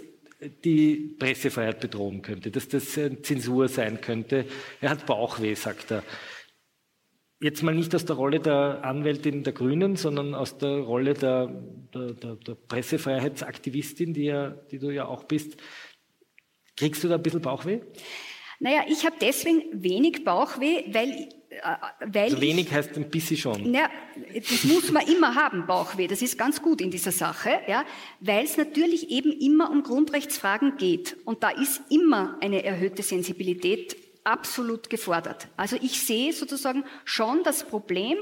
Speaker 3: die Pressefreiheit bedrohen könnte, dass das Zensur sein könnte. Er hat Bauchweh, sagt er. Jetzt mal nicht aus der Rolle der Anwältin der Grünen, sondern aus der Rolle der, der, der, der Pressefreiheitsaktivistin, die, ja, die du ja auch bist. Kriegst du da ein bisschen Bauchweh?
Speaker 4: Naja, ich habe deswegen wenig Bauchweh, weil
Speaker 3: äh, weil also wenig ich, heißt ein bisschen schon.
Speaker 4: Na, das muss man immer haben, Bauchweh. Das ist ganz gut in dieser Sache, ja, weil es natürlich eben immer um Grundrechtsfragen geht. Und da ist immer eine erhöhte Sensibilität absolut gefordert. Also ich sehe sozusagen schon das Problem,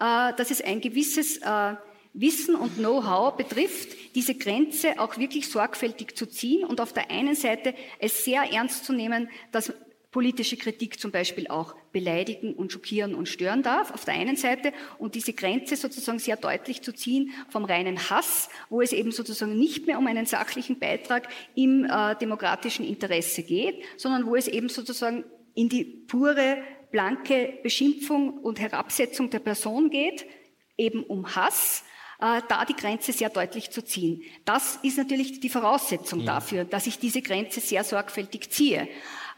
Speaker 4: äh, dass es ein gewisses äh, Wissen und Know-how betrifft, diese Grenze auch wirklich sorgfältig zu ziehen und auf der einen Seite es sehr ernst zu nehmen, dass politische Kritik zum Beispiel auch beleidigen und schockieren und stören darf, auf der einen Seite, und diese Grenze sozusagen sehr deutlich zu ziehen vom reinen Hass, wo es eben sozusagen nicht mehr um einen sachlichen Beitrag im äh, demokratischen Interesse geht, sondern wo es eben sozusagen in die pure, blanke Beschimpfung und Herabsetzung der Person geht, eben um Hass, äh, da die Grenze sehr deutlich zu ziehen. Das ist natürlich die Voraussetzung ja. dafür, dass ich diese Grenze sehr sorgfältig ziehe.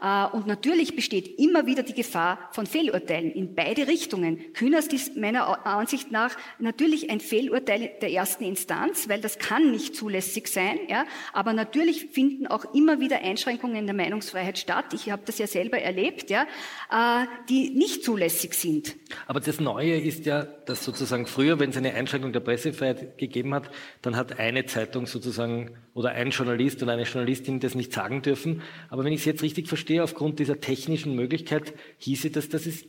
Speaker 4: Äh, und natürlich besteht immer wieder die Gefahr von Fehlurteilen in beide Richtungen. Künast ist meiner Ansicht nach natürlich ein Fehlurteil der ersten Instanz, weil das kann nicht zulässig sein. Ja? Aber natürlich finden auch immer wieder Einschränkungen der Meinungsfreiheit statt. Ich habe das ja selber erlebt, ja? Äh, die nicht zulässig sind.
Speaker 3: Aber das Neue ist ja, dass sozusagen früher, wenn es eine Einschränkung der Pressefreiheit gegeben hat, dann hat eine Zeitung sozusagen oder ein Journalist oder eine Journalistin das nicht sagen dürfen. Aber wenn ich es jetzt richtig verstehe, aufgrund dieser technischen Möglichkeit, hieße das, dass es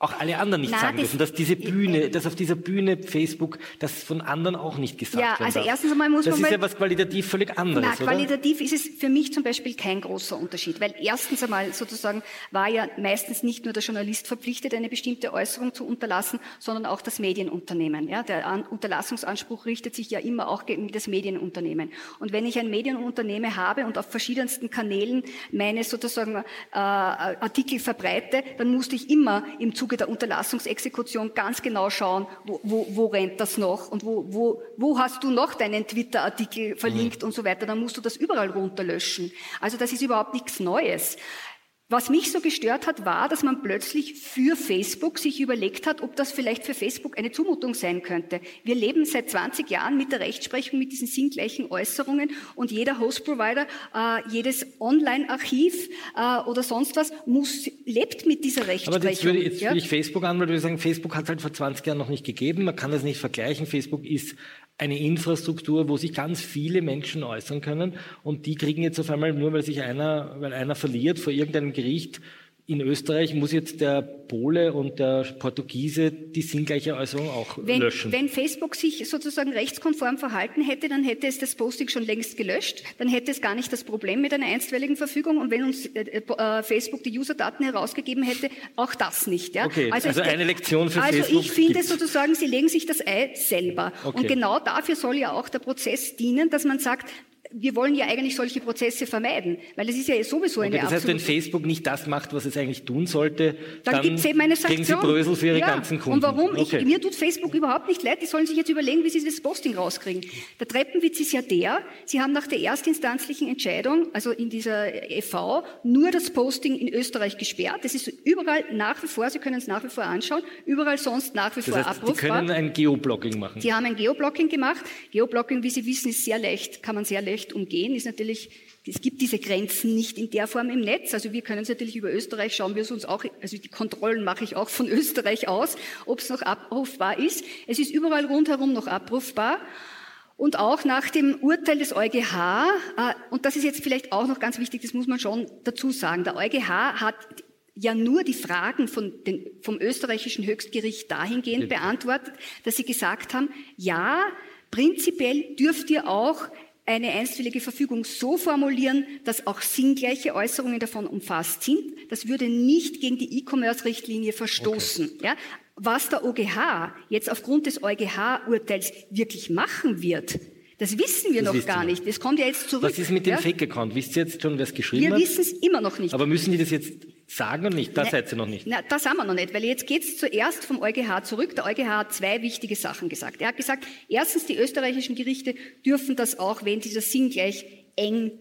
Speaker 3: auch alle anderen nicht Na, sagen dürfen, dass diese Bühne, dass auf dieser Bühne Facebook das von anderen auch nicht gesagt
Speaker 4: ja, also erstens einmal muss
Speaker 3: das
Speaker 4: man
Speaker 3: Das ist ja was qualitativ völlig anderes,
Speaker 4: Na, qualitativ ist es für mich zum Beispiel kein großer Unterschied, weil erstens einmal sozusagen war ja meistens nicht nur der Journalist verpflichtet, eine bestimmte Äußerung zu unterlassen, sondern auch das Medienunternehmen. Ja, der An Unterlassungsanspruch richtet sich ja immer auch gegen das Medienunternehmen. Und wenn ich ein Medienunternehmen habe und auf verschiedensten Kanälen meine sozusagen äh, Artikel verbreite, dann musste ich immer im Zug Zuge der Unterlassungsexekution ganz genau schauen, wo, wo, wo rennt das noch und wo, wo, wo hast du noch deinen Twitter-Artikel verlinkt mhm. und so weiter. Dann musst du das überall runterlöschen. Also das ist überhaupt nichts Neues. Was mich so gestört hat, war, dass man plötzlich für Facebook sich überlegt hat, ob das vielleicht für Facebook eine Zumutung sein könnte. Wir leben seit 20 Jahren mit der Rechtsprechung, mit diesen sinngleichen Äußerungen und jeder Host-Provider, äh, jedes Online-Archiv äh, oder sonst was muss, lebt mit dieser Rechtsprechung.
Speaker 3: Aber jetzt würde, jetzt ja? würde ich Facebook an, weil wir sagen, Facebook hat es halt vor 20 Jahren noch nicht gegeben. Man kann das nicht vergleichen. Facebook ist eine Infrastruktur, wo sich ganz viele Menschen äußern können und die kriegen jetzt auf einmal nur, weil sich einer, weil einer verliert vor irgendeinem Gericht, in Österreich muss jetzt der Pole und der Portugiese die sinngleiche Äußerung auch
Speaker 4: wenn,
Speaker 3: löschen.
Speaker 4: Wenn Facebook sich sozusagen rechtskonform verhalten hätte, dann hätte es das Posting schon längst gelöscht. Dann hätte es gar nicht das Problem mit einer einstweiligen Verfügung. Und wenn uns äh, äh, Facebook die Userdaten herausgegeben hätte, auch das nicht. Ja?
Speaker 3: Okay, also, also eine Lektion für
Speaker 4: also
Speaker 3: Facebook.
Speaker 4: Also ich finde gibt's. sozusagen, sie legen sich das Ei selber. Okay. Und genau dafür soll ja auch der Prozess dienen, dass man sagt, wir wollen ja eigentlich solche Prozesse vermeiden, weil es ist ja sowieso eine
Speaker 3: okay, Das heißt, wenn Facebook nicht das macht, was es eigentlich tun sollte,
Speaker 4: dann, dann gibt's eben eine Sanktion.
Speaker 3: kriegen sie Brösel für ihre ja. ganzen Kunden.
Speaker 4: Und warum? Okay. Ich, mir tut Facebook überhaupt nicht leid. Die sollen sich jetzt überlegen, wie sie das Posting rauskriegen. Der Treppenwitz ist ja der, sie haben nach der erstinstanzlichen Entscheidung, also in dieser EV, nur das Posting in Österreich gesperrt. Das ist überall nach wie vor, Sie können es nach wie vor anschauen, überall sonst nach wie
Speaker 3: das
Speaker 4: vor
Speaker 3: heißt,
Speaker 4: abrufbar.
Speaker 3: Sie können ein Geoblocking machen.
Speaker 4: Sie haben ein Geoblocking gemacht. Geoblocking, wie Sie wissen, ist sehr leicht, kann man sehr leicht leicht umgehen, ist natürlich, es gibt diese Grenzen nicht in der Form im Netz. Also wir können es natürlich über Österreich schauen, wir es uns auch, also die Kontrollen mache ich auch von Österreich aus, ob es noch abrufbar ist. Es ist überall rundherum noch abrufbar. Und auch nach dem Urteil des EuGH, äh, und das ist jetzt vielleicht auch noch ganz wichtig, das muss man schon dazu sagen, der EuGH hat ja nur die Fragen von den, vom österreichischen Höchstgericht dahingehend beantwortet, dass sie gesagt haben, ja, prinzipiell dürft ihr auch eine einstweilige Verfügung so formulieren, dass auch sinngleiche Äußerungen davon umfasst sind. Das würde nicht gegen die E-Commerce-Richtlinie verstoßen. Okay. Ja? Was der OGH jetzt aufgrund des EuGH-Urteils wirklich machen wird, das wissen wir das noch gar nicht. Das kommt ja jetzt zurück.
Speaker 3: Was ist mit dem ja? Fake-Account? Wisst ihr jetzt schon, wer es geschrieben
Speaker 4: wir
Speaker 3: hat?
Speaker 4: Wir wissen es immer noch nicht.
Speaker 3: Aber müssen die das jetzt sagen oder nicht? Da seid ihr noch nicht.
Speaker 4: Na, da sind wir noch nicht, weil jetzt geht es zuerst vom EuGH zurück. Der EuGH hat zwei wichtige Sachen gesagt. Er hat gesagt, erstens, die österreichischen Gerichte dürfen das auch, wenn dieser Sinn gleich eng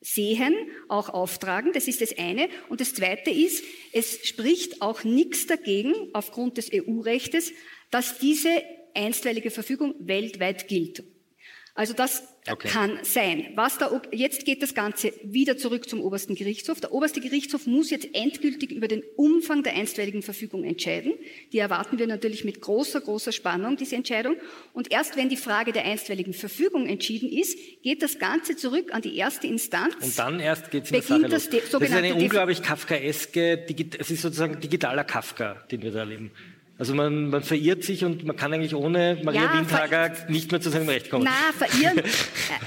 Speaker 4: sehen, auch auftragen. Das ist das eine. Und das zweite ist, es spricht auch nichts dagegen, aufgrund des EU-Rechtes, dass diese einstweilige Verfügung weltweit gilt. Also das okay. kann sein. Was da, jetzt geht das Ganze wieder zurück zum obersten Gerichtshof. Der oberste Gerichtshof muss jetzt endgültig über den Umfang der einstweiligen Verfügung entscheiden. Die erwarten wir natürlich mit großer, großer Spannung, diese Entscheidung. Und erst wenn die Frage der einstweiligen Verfügung entschieden ist, geht das Ganze zurück an die erste Instanz.
Speaker 3: Und dann erst geht es in Sache los. Das, das ist eine unglaublich kafkaeske, es ist sozusagen digitaler Kafka, den wir da erleben. Also man, man verirrt sich und man kann eigentlich ohne Maria ja, Windhager nicht mehr zu seinem Recht kommen.
Speaker 4: Na, verirren.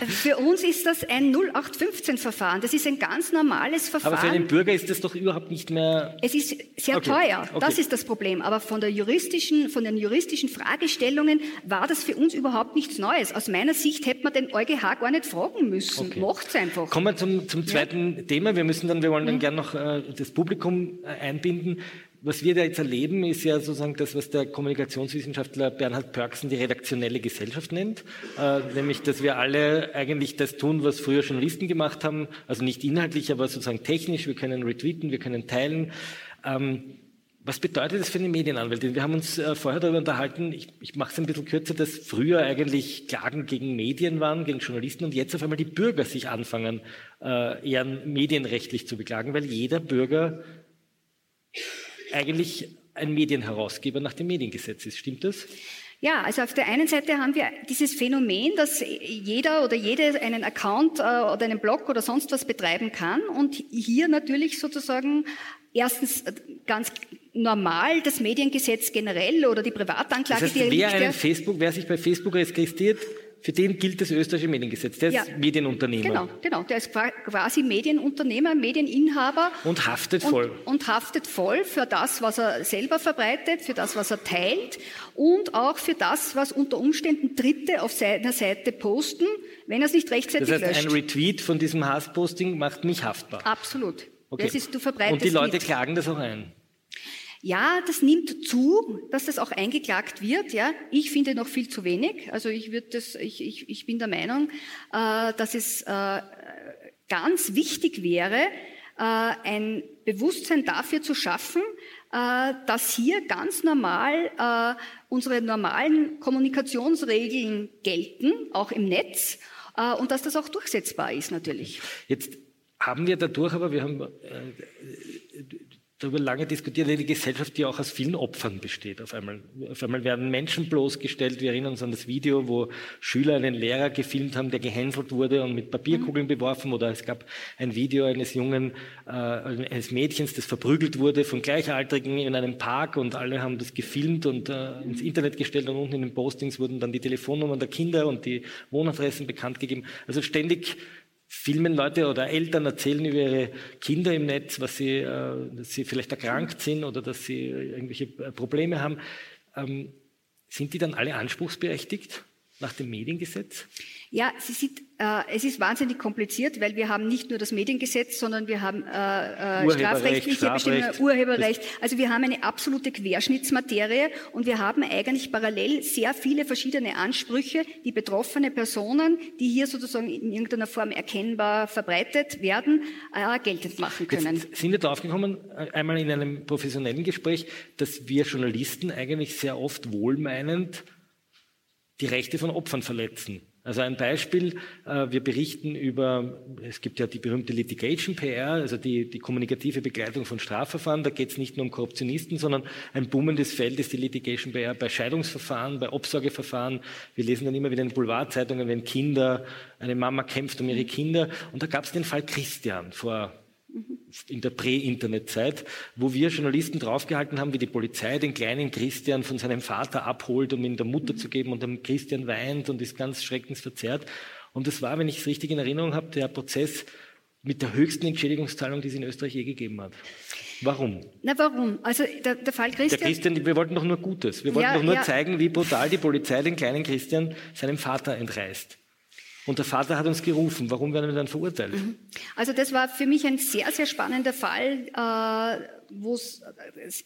Speaker 4: Äh, für uns ist das ein 0815-Verfahren. Das ist ein ganz normales Verfahren.
Speaker 3: Aber für den Bürger ist das doch überhaupt nicht mehr.
Speaker 4: Es ist sehr okay. teuer. Okay. Das ist das Problem. Aber von der juristischen, von den juristischen Fragestellungen war das für uns überhaupt nichts Neues. Aus meiner Sicht hätte man den EuGH gar nicht fragen müssen. Okay. Macht's einfach.
Speaker 3: Kommen wir zum, zum zweiten ja. Thema. Wir müssen dann, wir wollen dann mhm. gerne noch äh, das Publikum äh, einbinden was wir da jetzt erleben, ist ja sozusagen das, was der Kommunikationswissenschaftler Bernhard Pörksen die redaktionelle Gesellschaft nennt, äh, nämlich, dass wir alle eigentlich das tun, was früher Journalisten gemacht haben, also nicht inhaltlich, aber sozusagen technisch. Wir können retweeten, wir können teilen. Ähm, was bedeutet das für eine Medienanwältin? Wir haben uns äh, vorher darüber unterhalten, ich, ich mache es ein bisschen kürzer, dass früher eigentlich Klagen gegen Medien waren, gegen Journalisten und jetzt auf einmal die Bürger sich anfangen, äh, eher medienrechtlich zu beklagen, weil jeder Bürger eigentlich ein Medienherausgeber nach dem Mediengesetz ist. Stimmt das?
Speaker 4: Ja, also auf der einen Seite haben wir dieses Phänomen, dass jeder oder jede einen Account äh, oder einen Blog oder sonst was betreiben kann und hier natürlich sozusagen erstens äh, ganz normal das Mediengesetz generell oder die Privatanklage,
Speaker 3: das heißt, die wer, einen Facebook, wer sich bei Facebook registriert, für den gilt das österreichische Mediengesetz. Der ja, ist Medienunternehmer.
Speaker 4: Genau, genau. Der ist quasi Medienunternehmer, Medieninhaber.
Speaker 3: Und haftet voll.
Speaker 4: Und, haftet voll für das, was er selber verbreitet, für das, was er teilt und auch für das, was unter Umständen Dritte auf seiner Seite posten, wenn er es nicht rechtzeitig löscht.
Speaker 3: Das heißt, löscht. ein Retweet von diesem Hassposting macht mich haftbar.
Speaker 4: Absolut.
Speaker 3: Okay. Das ist, du verbreitest und die Leute mit. klagen das auch ein.
Speaker 4: Ja, das nimmt zu, dass das auch eingeklagt wird. Ja, ich finde noch viel zu wenig. Also ich würde das, ich, ich, ich bin der Meinung, äh, dass es äh, ganz wichtig wäre, äh, ein Bewusstsein dafür zu schaffen, äh, dass hier ganz normal äh, unsere normalen Kommunikationsregeln gelten, auch im Netz, äh, und dass das auch durchsetzbar ist natürlich.
Speaker 3: Jetzt haben wir dadurch, aber wir haben darüber lange diskutiert, eine Gesellschaft, die auch aus vielen Opfern besteht. Auf einmal, auf einmal werden Menschen bloßgestellt. Wir erinnern uns an das Video, wo Schüler einen Lehrer gefilmt haben, der gehänselt wurde und mit Papierkugeln mhm. beworfen. Oder es gab ein Video eines jungen, äh, eines Mädchens, das verprügelt wurde von Gleichaltrigen in einem Park und alle haben das gefilmt und äh, ins Internet gestellt und unten in den Postings wurden dann die Telefonnummern der Kinder und die Wohnadressen bekannt gegeben. Also ständig filmen Leute oder Eltern erzählen über ihre Kinder im Netz, was sie, äh, dass sie vielleicht erkrankt sind oder dass sie irgendwelche äh, Probleme haben. Ähm, sind die dann alle anspruchsberechtigt nach dem Mediengesetz?
Speaker 4: Ja, Sie sieht, äh, es ist wahnsinnig kompliziert, weil wir haben nicht nur das Mediengesetz, sondern wir haben äh, äh, strafrechtliche Bestimmungen, Urheberrecht. Also wir haben eine absolute Querschnittsmaterie und wir haben eigentlich parallel sehr viele verschiedene Ansprüche, die betroffene Personen, die hier sozusagen in irgendeiner Form erkennbar verbreitet werden, äh, geltend machen können.
Speaker 3: Jetzt sind wir darauf gekommen, äh, einmal in einem professionellen Gespräch, dass wir Journalisten eigentlich sehr oft wohlmeinend die Rechte von Opfern verletzen. Also ein Beispiel, äh, wir berichten über, es gibt ja die berühmte Litigation PR, also die, die kommunikative Begleitung von Strafverfahren. Da geht es nicht nur um Korruptionisten, sondern ein boomendes Feld ist die Litigation PR bei Scheidungsverfahren, bei Obsorgeverfahren. Wir lesen dann immer wieder in Boulevardzeitungen, wenn Kinder, eine Mama kämpft um ihre Kinder. Und da gab es den Fall Christian vor in der Prä-Internet-Zeit, wo wir Journalisten draufgehalten haben, wie die Polizei den kleinen Christian von seinem Vater abholt, um ihn der Mutter zu geben und dann Christian weint und ist ganz schreckensverzerrt. Und das war, wenn ich es richtig in Erinnerung habe, der Prozess mit der höchsten Entschädigungszahlung, die es in Österreich je gegeben hat. Warum?
Speaker 4: Na, warum? Also der, der Fall Christian.
Speaker 3: Der Christian, wir wollten doch nur Gutes. Wir wollten ja, doch nur ja. zeigen, wie brutal die Polizei den kleinen Christian seinem Vater entreißt. Und der Vater hat uns gerufen. Warum werden wir dann verurteilt? Mhm.
Speaker 4: Also das war für mich ein sehr, sehr spannender Fall, äh, wo es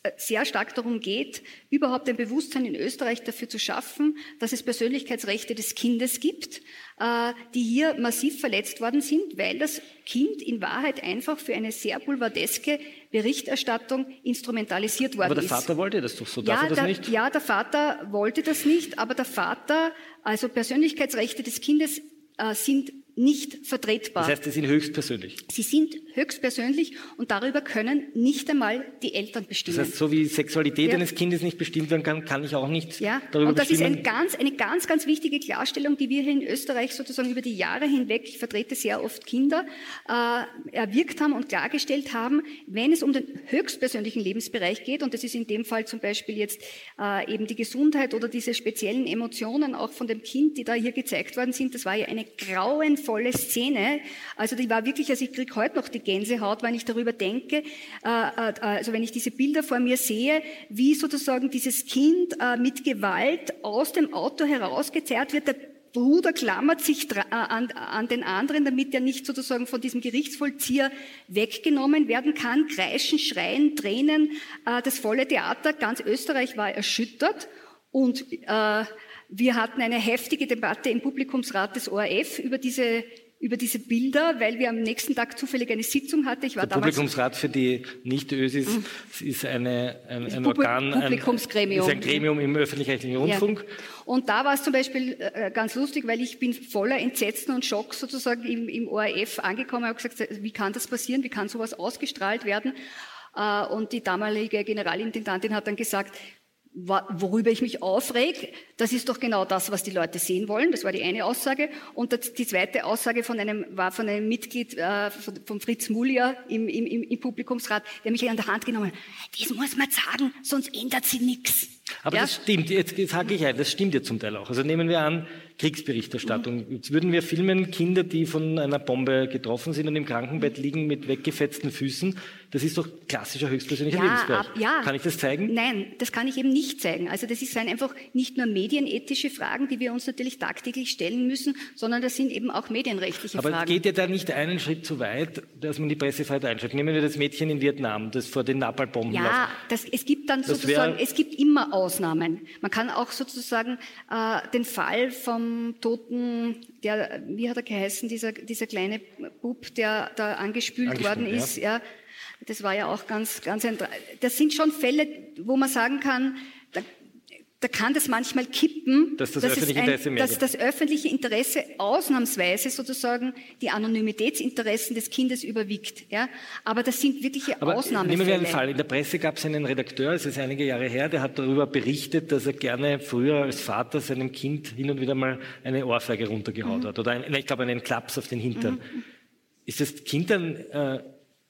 Speaker 4: äh, sehr stark darum geht, überhaupt ein Bewusstsein in Österreich dafür zu schaffen, dass es Persönlichkeitsrechte des Kindes gibt, äh, die hier massiv verletzt worden sind, weil das Kind in Wahrheit einfach für eine sehr boulevardeske Berichterstattung instrumentalisiert worden ist.
Speaker 3: Aber der Vater wollte das doch so, darf ja, er das
Speaker 4: der,
Speaker 3: nicht?
Speaker 4: Ja, der Vater wollte das nicht, aber der Vater, also Persönlichkeitsrechte des Kindes äh, sind nicht vertretbar.
Speaker 3: Das heißt, sie sind höchstpersönlich.
Speaker 4: Sie sind höchstpersönlich und darüber können nicht einmal die Eltern bestimmen.
Speaker 3: Das heißt, so wie Sexualität ja. eines Kindes nicht bestimmt werden kann, kann ich auch nicht ja. darüber
Speaker 4: Und das
Speaker 3: bestimmen.
Speaker 4: ist ein ganz, eine ganz, ganz wichtige Klarstellung, die wir hier in Österreich sozusagen über die Jahre hinweg, ich vertrete sehr oft Kinder, äh, erwirkt haben und klargestellt haben, wenn es um den höchstpersönlichen Lebensbereich geht, und das ist in dem Fall zum Beispiel jetzt äh, eben die Gesundheit oder diese speziellen Emotionen auch von dem Kind, die da hier gezeigt worden sind, das war ja eine grauen volle Szene. Also die war wirklich, also ich kriege heute noch die Gänsehaut, wenn ich darüber denke, äh, äh, also wenn ich diese Bilder vor mir sehe, wie sozusagen dieses Kind äh, mit Gewalt aus dem Auto herausgezerrt wird. Der Bruder klammert sich an, an, den anderen, damit er nicht sozusagen von diesem Gerichtsvollzieher weggenommen werden kann. Kreischen, Schreien, Tränen, das volle Theater. Ganz Österreich war erschüttert und äh, wir hatten eine heftige Debatte im Publikumsrat des ORF über diese über diese Bilder, weil wir am nächsten Tag zufällig eine Sitzung hatten.
Speaker 3: Ich war Der Publikumsrat für die Nicht-Ösis mhm. ist eine, ein, ein Organ,
Speaker 4: Publikumsgremium.
Speaker 3: Ein, ist ein Gremium im öffentlich-rechtlichen Rundfunk. Ja.
Speaker 4: Und da war es zum Beispiel äh, ganz lustig, weil ich bin voller Entsetzen und Schock sozusagen im, im ORF angekommen und habe gesagt, wie kann das passieren, wie kann sowas ausgestrahlt werden? Äh, und die damalige Generalintendantin hat dann gesagt, worüber ich mich aufreg, das ist doch genau das, was die Leute sehen wollen. Das war die eine Aussage. Und die zweite Aussage von einem, war von einem Mitglied äh, von, von Fritz Mullier im, im, im Publikumsrat, der mich an der Hand genommen hat. Das muss man sagen, sonst ändert sich nichts.
Speaker 3: Aber
Speaker 4: ja?
Speaker 3: das stimmt, jetzt, hake ich ein, das stimmt ja zum Teil auch. Also nehmen wir an, Kriegsberichterstattung. Jetzt würden wir filmen Kinder, die von einer Bombe getroffen sind und im Krankenbett liegen mit weggefetzten Füßen. Das ist doch klassischer höchstpersönlicher ja, Lebensbereich. Ab, ja. Kann ich das zeigen?
Speaker 4: Nein, das kann ich eben nicht zeigen. Also das sind einfach nicht nur medienethische Fragen, die wir uns natürlich tagtäglich stellen müssen, sondern das sind eben auch medienrechtliche
Speaker 3: Aber
Speaker 4: Fragen.
Speaker 3: Aber geht ja da nicht einen Schritt zu weit, dass man die Pressefreiheit einschränkt? Nehmen wir das Mädchen in Vietnam, das vor den Napalmbomben
Speaker 4: Ja, das, es gibt dann das sozusagen, es gibt immer Ausnahmen. Man kann auch sozusagen äh, den Fall vom toten, der, wie hat er geheißen, dieser, dieser kleine Bub, der da angespült, angespült worden ist, ja. Das war ja auch ganz, ganz, ein, das sind schon Fälle, wo man sagen kann, da kann das manchmal kippen,
Speaker 3: dass das, öffentliche, ein, Interesse
Speaker 4: dass das öffentliche Interesse ausnahmsweise sozusagen die Anonymitätsinteressen des Kindes überwiegt. Ja? Aber das sind wirkliche Aber Ausnahmefälle.
Speaker 3: Nehmen wir einen Fall. In der Presse gab es einen Redakteur, es ist einige Jahre her, der hat darüber berichtet, dass er gerne früher als Vater seinem Kind hin und wieder mal eine Ohrfeige runtergehauen mhm. hat oder ein, ich glaube einen Klaps auf den Hintern. Mhm. Ist das Kind dann äh,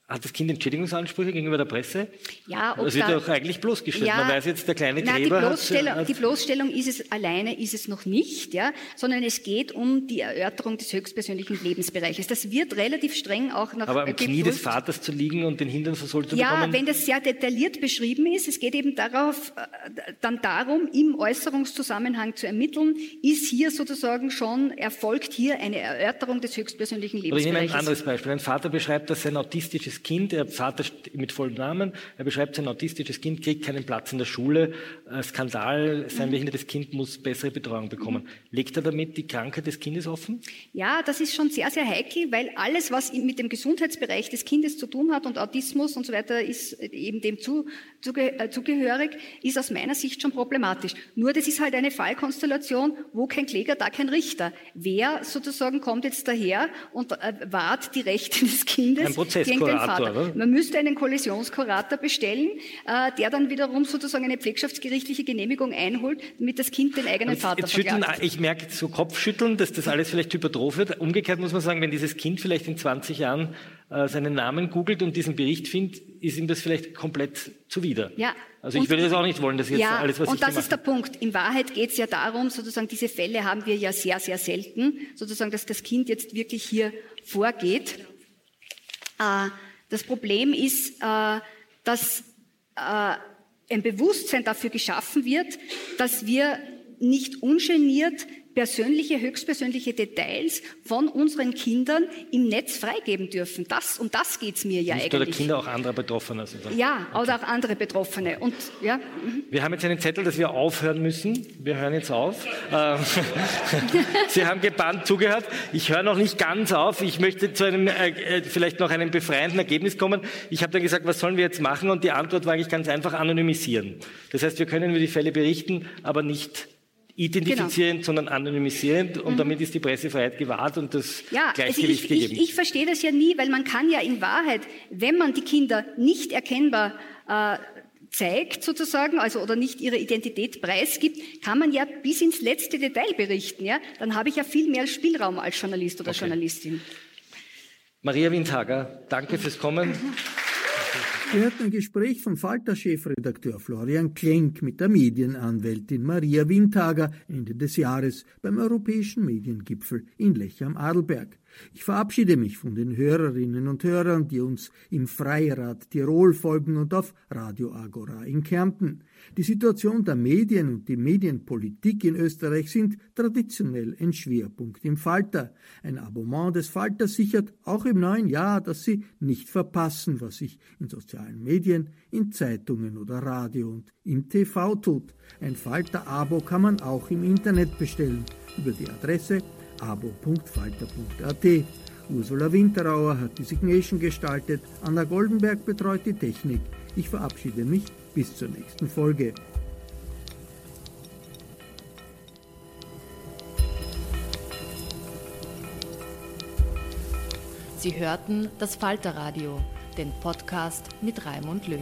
Speaker 3: hat das Kind Entschädigungsansprüche gegenüber der Presse?
Speaker 4: Ja,
Speaker 3: ob Das wird doch eigentlich bloßgestellt. Ja, Man weiß jetzt, der kleine nein, Gräber
Speaker 4: die Bloßstellung, hat, die Bloßstellung ist es alleine, ist es noch nicht, ja, sondern es geht um die Erörterung des höchstpersönlichen Lebensbereiches. Das wird relativ streng auch nach
Speaker 3: Aber am geprüft. Knie des Vaters zu liegen und den Hintern versohlt zu
Speaker 4: ja,
Speaker 3: bekommen?
Speaker 4: Ja, wenn das sehr detailliert beschrieben ist, es geht eben darauf, äh, dann darum, im Äußerungszusammenhang zu ermitteln, ist hier sozusagen schon, erfolgt hier eine Erörterung des höchstpersönlichen Lebensbereiches.
Speaker 3: Oder ich nehme ein anderes Beispiel. Ein Vater beschreibt, dass sein autistisches Kind, der Vater mit vollem Namen, er beschreibt sein autistisches Kind, kriegt keinen Platz in der Schule, äh, Skandal, sein mhm. behindertes Kind muss bessere Betreuung bekommen. Legt er damit die Krankheit des Kindes offen?
Speaker 4: Ja, das ist schon sehr, sehr heikel, weil alles, was mit dem Gesundheitsbereich des Kindes zu tun hat und Autismus und so weiter, ist eben dem zu, zuge, äh, zugehörig, ist aus meiner Sicht schon problematisch. Nur das ist halt eine Fallkonstellation, wo kein Kläger, da kein Richter. Wer sozusagen kommt jetzt daher und äh, wahrt die Rechte des Kindes?
Speaker 3: Ein Prozess gegen den Vater.
Speaker 4: Man müsste einen Kollisionskurator bestellen, äh, der dann wiederum sozusagen eine pflegschaftsgerichtliche Genehmigung einholt, damit das Kind den eigenen Vater
Speaker 3: jetzt schütteln, Ich merke so Kopfschütteln, dass das alles vielleicht hypertroph wird. Umgekehrt muss man sagen, wenn dieses Kind vielleicht in 20 Jahren äh, seinen Namen googelt und diesen Bericht findet, ist ihm das vielleicht komplett zuwider.
Speaker 4: Ja.
Speaker 3: Also ich würde das auch nicht wollen, dass jetzt
Speaker 4: ja,
Speaker 3: alles, was
Speaker 4: und
Speaker 3: ich
Speaker 4: das ist der Punkt. In Wahrheit geht es ja darum, sozusagen diese Fälle haben wir ja sehr, sehr selten, sozusagen, dass das Kind jetzt wirklich hier vorgeht. Äh, das Problem ist, äh, dass äh, ein Bewusstsein dafür geschaffen wird, dass wir nicht ungeniert persönliche, höchstpersönliche Details von unseren Kindern im Netz freigeben dürfen. Das, um das geht's mir ja
Speaker 3: Nicht
Speaker 4: eigentlich.
Speaker 3: Oder Kinder auch anderer Betroffener sind.
Speaker 4: Ja, okay. oder auch andere Betroffene. Und, ja. Mhm.
Speaker 3: Wir haben jetzt einen Zettel, dass wir aufhören müssen. Wir hören jetzt auf. Ähm, Sie haben gebannt zugehört. Ich höre noch nicht ganz auf. Ich möchte zu einem, äh, äh, vielleicht noch einem befreienden Ergebnis kommen. Ich habe dann gesagt, was sollen wir jetzt machen? Und die Antwort war eigentlich ganz einfach, anonymisieren. Das heißt, wir können über die Fälle berichten, aber nicht identifizierend, genau. sondern anonymisierend und mhm. damit ist die Pressefreiheit gewahrt und das ja, Gleichgewicht
Speaker 4: also ich, gegeben. Ich, ich verstehe das ja nie, weil man kann ja in Wahrheit, wenn man die Kinder nicht erkennbar äh, zeigt sozusagen, also oder nicht ihre Identität preisgibt, kann man ja bis ins letzte Detail berichten. Ja? Dann habe ich ja viel mehr Spielraum als Journalist oder okay. Journalistin.
Speaker 3: Maria Windhager, danke fürs Kommen.
Speaker 2: Wir ein Gespräch von Falter-Chefredakteur Florian Klenk mit der Medienanwältin Maria Windhager Ende des Jahres beim Europäischen Mediengipfel in Lech am Adelberg. Ich verabschiede mich von den Hörerinnen und Hörern, die uns im Freirad Tirol folgen und auf Radio Agora in Kärnten. Die Situation der Medien und die Medienpolitik in Österreich sind traditionell ein Schwerpunkt im Falter. Ein Abonnement des Falters sichert auch im neuen Jahr, dass Sie nicht verpassen, was sich in sozialen Medien, in Zeitungen oder Radio und im TV tut. Ein Falter-Abo kann man auch im Internet bestellen über die Adresse abo.falter.at. Ursula Winterauer hat die Signation gestaltet, Anna Goldenberg betreut die Technik. Ich verabschiede mich bis zur nächsten Folge.
Speaker 1: Sie hörten das Falterradio, den Podcast mit Raimund Löw.